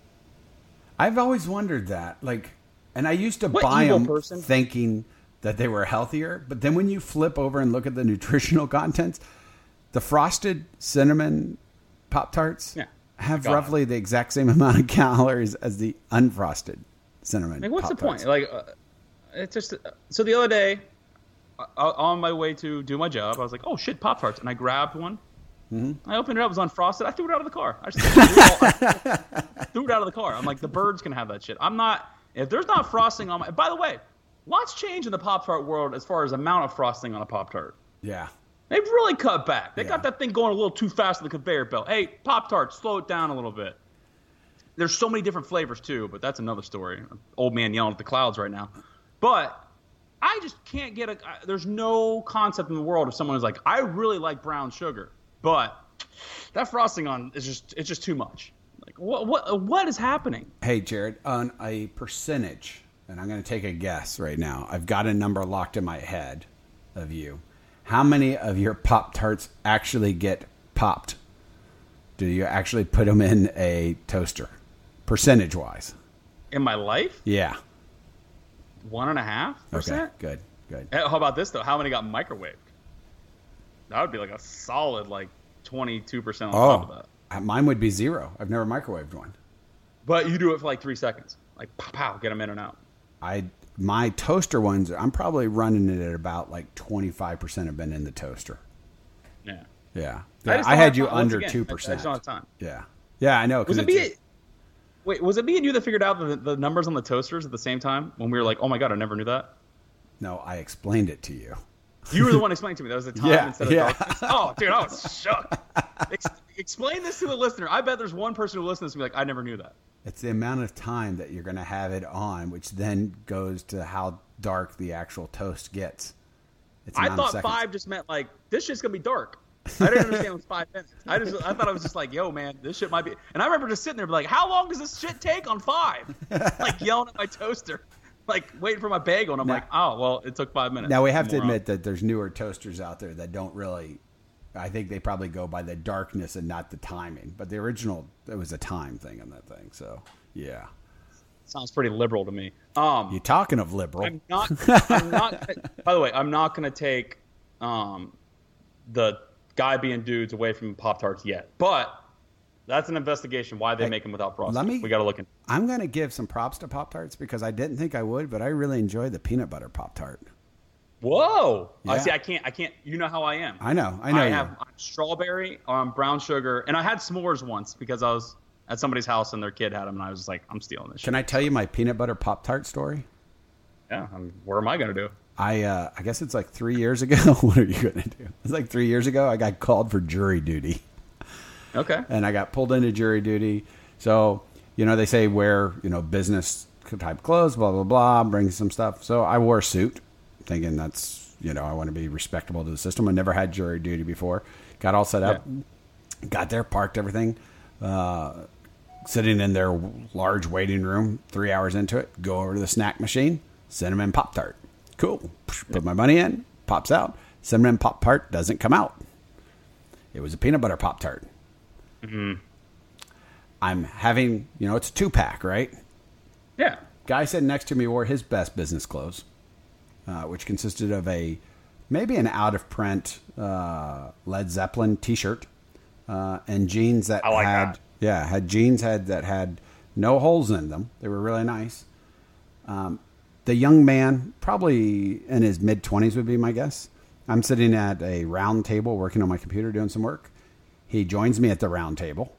I've always wondered that. Like, and I used to What buy them person? thinking that they were healthier, but then when you flip over and look at the (laughs) nutritional contents, the frosted cinnamon Pop Tarts Yeah. have roughly the exact same amount of (laughs) calories as the unfrosted cinnamon. Like, what's the Pop-Tarts. point? Like, uh, it's just so the other day, uh, on my way to do my job, I was like, "Oh shit, Pop Tarts!" and I grabbed one. Mm-hmm. I opened it up, it was unfrosted. I threw it out of the car. I just threw it, all- I (laughs) threw it out of the car. I'm like, the birds can have that shit. I'm not. If there's not frosting on my. By the way, lots changed in the Pop Tart world as far as amount of frosting on a Pop Tart. Yeah. They've really cut back. They Yeah. got that thing going a little too fast on the conveyor belt. Hey, Pop Tart, slow it down a little bit. There's so many different flavors too, but that's another story. Old man yelling at the clouds right now. But I just can't get a. There's no concept in the world of someone who's like, I really like brown sugar, but that frosting on is just it's just too much. Like what what what is happening? Hey, Jared, on a percentage, and I'm going to take a guess right now. I've got a number locked in my head of you. How many of your Pop Tarts actually get popped? Do you actually put them in a toaster? Percentage wise. In my life, Yeah. one and a half Okay. percent. Good. Good. Eh, How about this though? How many got microwaved? That would be like a solid like twenty two percent on top of that. Mine would be zero. I've never microwaved one. But you do it for like three seconds, like pow pow, get them in and out. I my toaster ones. I'm probably running it at about like 25 percent have been in the toaster. Yeah. Yeah. I I, had you under again, two I- I percent. just don't have time. Yeah. Yeah, I know. 'cause Was it me? Wait, was it me and you that figured out the, the numbers on the toasters at the same time when we were like, "Oh my god, I never knew that." no, I explained it to you. You were the one explaining to me that was the (laughs) time Yeah, instead of yeah. darkness. Oh, dude, I was shook. Ex- explain this to the listener. I bet there's one person who listens to me like, "I never knew that." It's the amount of time that you're going to have it on, which then goes to how dark the actual toast gets. It's I thought seconds. five just meant like this shit's gonna be dark. I didn't understand it was five minutes. I just I thought I was just like, yo, man, this shit might be. And I remember just sitting there, be like, how long does this shit take on five? (laughs) like yelling at my toaster, like waiting for my bagel, and I'm Now- like, oh, well, it took five minutes. Now we have to admit that there's newer toasters out there that don't really. I think they probably go by the darkness and not the timing. But the original, it was a time thing on that thing. So yeah, sounds pretty liberal to me. Um, you talking of liberal? I'm not. I'm not. by the way, I'm not gonna take um, the guy being dudes away from Pop Tarts yet, but that's an investigation why they Hey, make them without frosting. let me- we got to look in. I'm going to give some props to Pop Tarts because I didn't think I would, but I really enjoy the peanut butter Pop Tart. Whoa! I Yeah. see. I can't. I can't. You know how I am. I know, I know I have I'm strawberry, um, brown sugar, and I had s'mores once because I was at somebody's house and their kid had them, and I was like, I'm stealing this. Can I tell you my peanut butter Pop Tart story? Yeah. I'm, where am I gonna do? I uh, I guess it's like three years ago. (laughs) what are you going to do? It's like three years ago. I got called for jury duty. Okay. and I got pulled into jury duty. So, you know, they say wear, you know, business type clothes, blah, blah, blah, bring some stuff. So I wore a suit thinking that's, you know, I want to be respectable to the system. I never had jury duty before. Got all set up, got there, parked everything, uh, sitting in their large waiting room, three hours into it, go over to the snack machine, cinnamon Pop Tart. Cool. Put my money in, pops out. Cinnamon Pop Tart doesn't come out. It was a peanut butter Pop Tart. hmm I'm having, you know, it's a two pack, right? Yeah. Guy sitting next to me wore his best business clothes, uh, which consisted of a maybe an out of print uh, Led Zeppelin t shirt uh, and jeans that like had that. yeah had jeans had that had no holes in them. They were really nice. Um, the young man, probably in his mid twenties, would be my guess. I'm sitting at a round table working on my computer doing some work. He joins me at the round table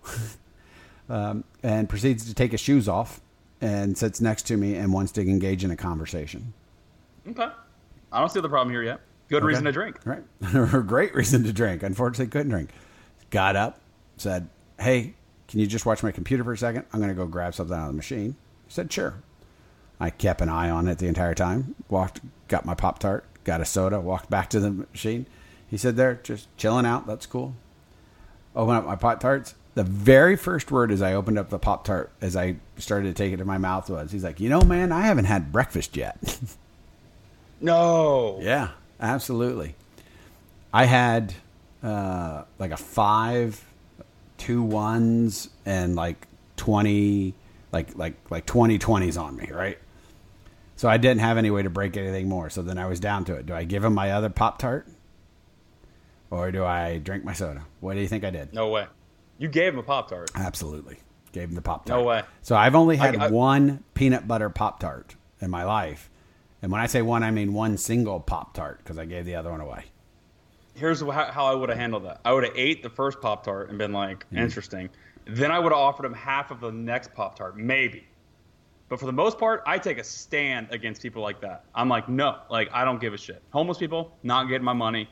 (laughs) um, and proceeds to take his shoes off and sits next to me and wants to engage in a conversation. Okay. I don't see the problem here yet. Good reason to drink. Right. (laughs) Great reason to drink. Unfortunately, couldn't drink. Got up, said, Hey, can you just watch my computer for a second? I'm going to go grab something out of the machine. He said, Sure. I kept an eye on it the entire time. Walked, got my Pop Tart, got a soda, walked back to the machine. He said, There, just chilling out. That's cool. Open up my Pop Tarts. The very first word as I opened up the Pop Tart, as I started to take it to my mouth, was, He's like, You know, man, I haven't had breakfast yet. (laughs) No. Yeah, absolutely. I had uh, like a five, two ones, and like twenty, like like like twenty twenties on me, right? So I didn't have any way to break anything more. So then I was down to it. Do I give him my other Pop Tart, or do I drink my soda? What do you think I did? No way. You gave him a Pop Tart. Absolutely, gave him the Pop Tart. No way. So I've only had I- I- one peanut butter Pop Tart in my life, and when I say one, I mean one single Pop Tart because I gave the other one away. Here's how, how I would have handled that. I would have ate the first Pop Tart and been like, mm-hmm. interesting. Then I would have offered him half of the next Pop Tart, maybe. But for the most part, I take a stand against people like that. I'm like, no, like I don't give a shit. Homeless people not getting my money.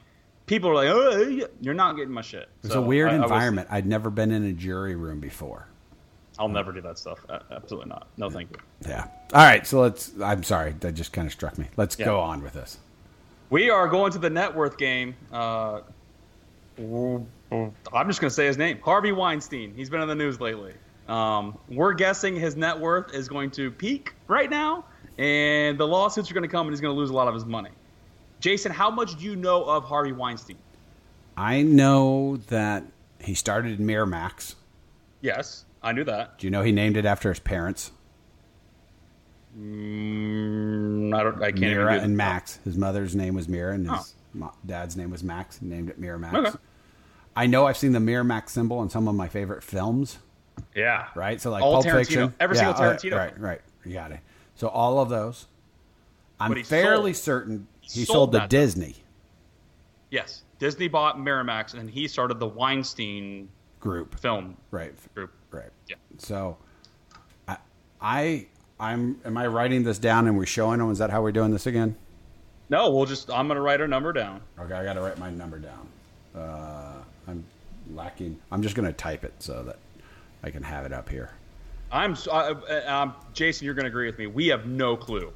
People are like, oh, you're not getting my shit. It's So a weird I- I was- environment. I'd never been in a jury room before. I'll never do that stuff. Absolutely not. No, thank you. Yeah. All right. So let's. I'm sorry. That just kind of struck me. Let's Yeah. go on with this. We are going to the net worth game. Uh, I'm just going to say his name Harvey Weinstein. He's been in the news lately. Um, we're guessing his net worth is going to peak right now, and the lawsuits are going to come and he's going to lose a lot of his money. Jason, how much do you know of Harvey Weinstein? I know that he started in Miramax. Yes, I knew that. Do you know he named it after his parents? Mm, I don't. I can't. Mira and Max. His mother's name was Mira, and his Oh. dad's name was Max. He named it Miramax. Okay. I know I've seen the Miramax symbol in some of my favorite films. Yeah. Right, so like All Pulp Tarantino. Fiction, Every Yeah, single all right, Tarantino. Right, right, You got it. So all of those. I'm fairly sold- certain he, sold, sold to that, though. Disney Yes. Disney bought Miramax, and he started the Weinstein group. film Right, group. right. Yeah. So, I, I, I'm. Am I writing this down and we're showing them? Is that how we're doing this again? No, we'll just. I'm gonna write our number down. Okay, I got to write my number down. Uh, I'm lacking. I'm just going to type it so that I can have it up here. I'm. Uh, uh, um, Jason, you're gonna agree with me. We have no clue.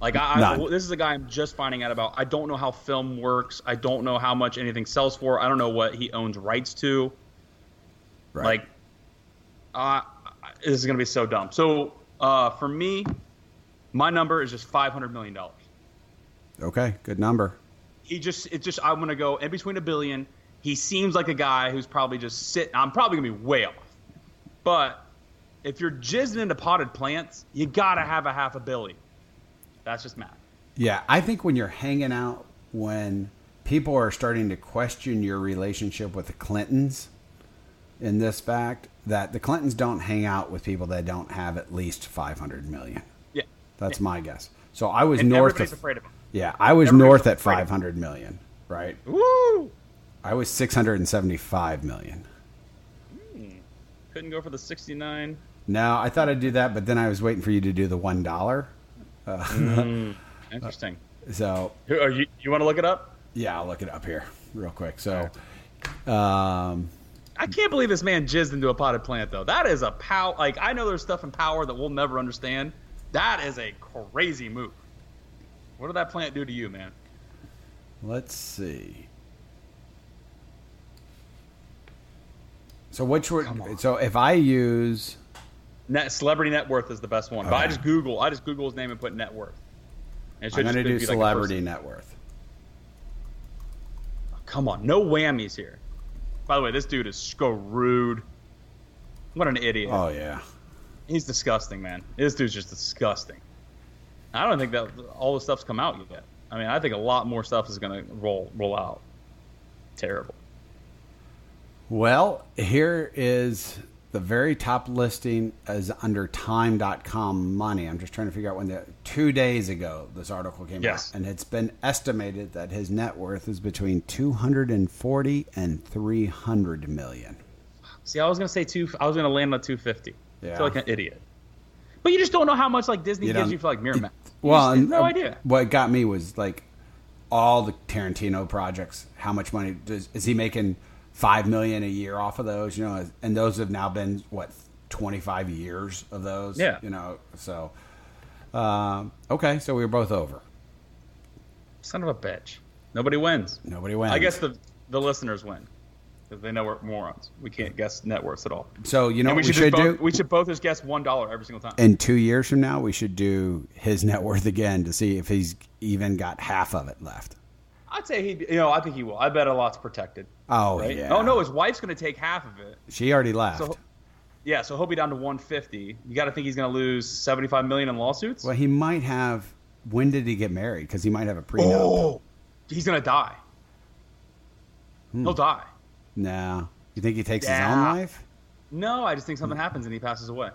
Like I, I, this is a guy I'm just finding out about. I don't know how film works. I don't know how much anything sells for. I don't know what he owns rights to. Right. Like, uh, this is gonna be so dumb. So, uh, for me, my number is just 500 million dollars. okay, good number. he just it's just I'm gonna go in between a billion. He seems like a guy who's probably just sitting. I'm probably gonna be way off, but if you're jizzing into potted plants, you gotta have a half a billion. That's just math. Yeah, I think when you're hanging out, when people are starting to question your relationship with the Clintons, in this fact, that the Clintons don't hang out with people that don't have at least 500 million. Yeah, That's my guess. So I was and north of. afraid of. Yeah, I was everybody's north at afraid of 500 million, right? Woo! I was 675 million. Couldn't go for the 69. No, I thought I'd do that, but then I was waiting for you to do the one dollar. (laughs) Interesting. So Are you you want to look it up? yeah, I'll look it up here real quick. So, um, I can't believe this man jizzed into a potted plant though. That is a pow. Like I know there's stuff in power that we'll never understand. That is a crazy move. What did that plant do to you, man? let's see. So which would so if I use Net celebrity net worth is the best one. But I just Google I just Google his name and put net worth. And I'm going to just do be like celebrity net worth. Come on, no whammies here. By the way, this dude is screwed. What an idiot. Oh yeah. He's disgusting, man. This dude's just disgusting. I don't think that all the stuff's come out yet. I mean, I think a lot more stuff is going to roll roll out. Terrible. Well, here is the very top listing is under time.com money. I'm just trying to figure out when the two days ago this article came Yes. out. And it's been estimated that his net worth is between 240 and 300 million. See, I was going to say two. I was going to land on 250. I Yeah. feel like an idiot. But you just don't know how much like Disney You gives you for like Miramax. Well, just no uh, idea. What got me was like all the Tarantino projects. How much money does is he making? Five million a year off of those, you know, and those have now been what twenty five years of those, Yeah. you know. So, um, okay, so we were both over. Son of a bitch. Nobody wins. Nobody wins. I guess the the listeners win because they know we're morons. We can't guess net worths at all. so. You know And what we we should, should both, do we should both just guess one dollar every single time. in two years from now. We should do his net worth again to see if he's even got half of it left. I'd say he, you know, I think he will. I bet a lot's protected. Oh Right? yeah. Oh no, his wife's going to take half of it. she already left. So, yeah, so he'll be down to 150. You got to think he's going to lose 75 million in lawsuits. well, he might have. When did he get married? Because he might have a prenup. Oh, he's going to die. Hmm. He'll die. No, you think he takes his own life? No, I just think something happens and he passes away.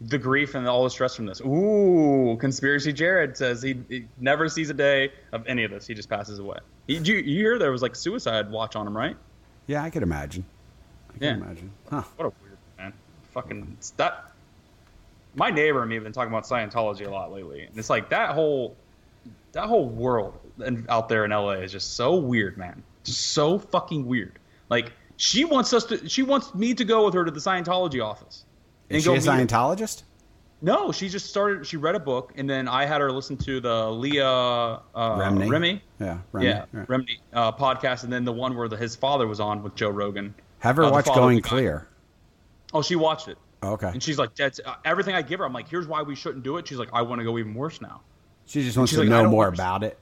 The grief and all the stress from this. Ooh, conspiracy Jared says he, he never sees a day of any of this. He just passes away. He, you, you hear there was like suicide watch on him, right? Yeah, I could imagine. I can Yeah. imagine. Huh. What a weird man. Fucking that. my neighbor and me have been talking about Scientology a lot lately, and it's like that whole that whole world out there in LA is just so weird, man. Just so fucking weird. Like she wants us to, she wants me to go with her to the Scientology office. Is she a. Scientologist? No, she just started. She read a book, and then I had her listen to the Leah uh, Remini? Remy, Yeah, Remini, yeah, yeah. Remini uh, podcast, and then the one where the, his father was on with Joe Rogan. Have her Uh, watch Going. Clear. Oh, she watched it, Okay. and she's like, "That's uh, everything I give her." I'm like, "Here's why we shouldn't do it." She's like, "I want to go even worse now." She just wants to like, know more about it.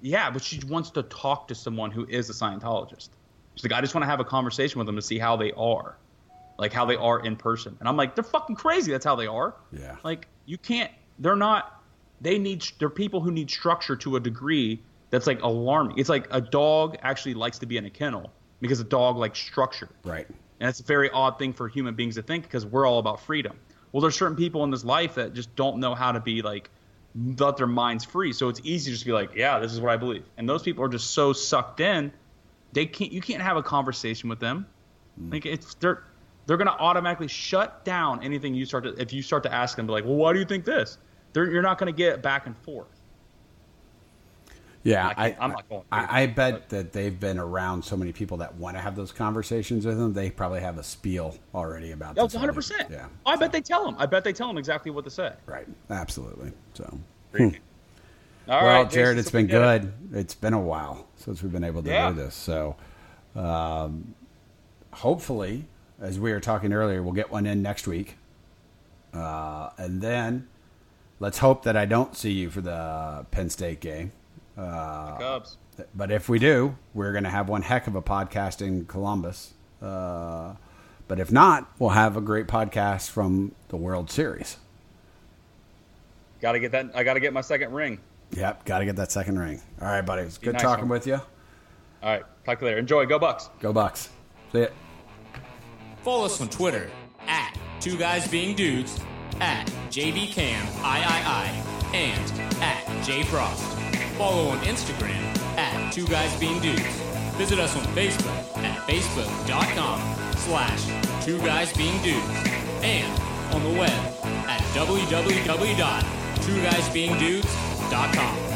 Yeah, but she wants to talk to someone who is a Scientologist. She's like, I just want to have a conversation with them to see how they are, like how they are in person. And I'm like, they're fucking crazy. That's how they are. Yeah. Like you can't. They're not. They need. They're people who need structure to a degree that's like alarming. It's like a dog actually likes to be in a kennel because a dog likes structure. Right. And it's a very odd thing for human beings to think because we're all about freedom. Well, there's certain people in this life that just don't know how to be like let their minds free. So it's easy to just be like, yeah, this is what I believe. And those people are just so sucked in, they can't. You can't have a conversation with them. Mm. Like it's they're they're gonna automatically shut down anything you start to if you start to ask them, be like, well, why do you think this? They're, you're not gonna get back and forth. Yeah, I, I, I'm not going I, to, I bet that they've been around so many people that want to have those conversations with them. They probably have a spiel already about. This it's 100. percent Yeah, I bet they tell them. I bet they tell them exactly what to say. right. Absolutely. So, Freaky. All well, right, Jared, Jason, it's so been did it. good. It's been a while since we've been able to Yeah. do this. So, um, hopefully, as we were talking earlier, we'll get one in next week, uh, and then let's hope that I don't see you for the Penn State game. Uh, Cubs. But if we do, we're going to have one heck of a podcast in Columbus. Uh, but if not, we'll have a great podcast from the World Series. Got to get that. I got to get my second ring. Yep, got to get that second ring. All right, buddy. It's good nice talking one. with you. All right. Talk to you later. Enjoy. Go Bucks. Go Bucks. See ya. Follow us on Twitter at Two Guys Being Dudes, at JBCamIII, and at JFrost. Follow on Instagram at Two Guys Being Dudes. Visit us on Facebook at facebook.com slash Two Guys Being Dudes. And on the web at www.twoguysbeingdudes.com.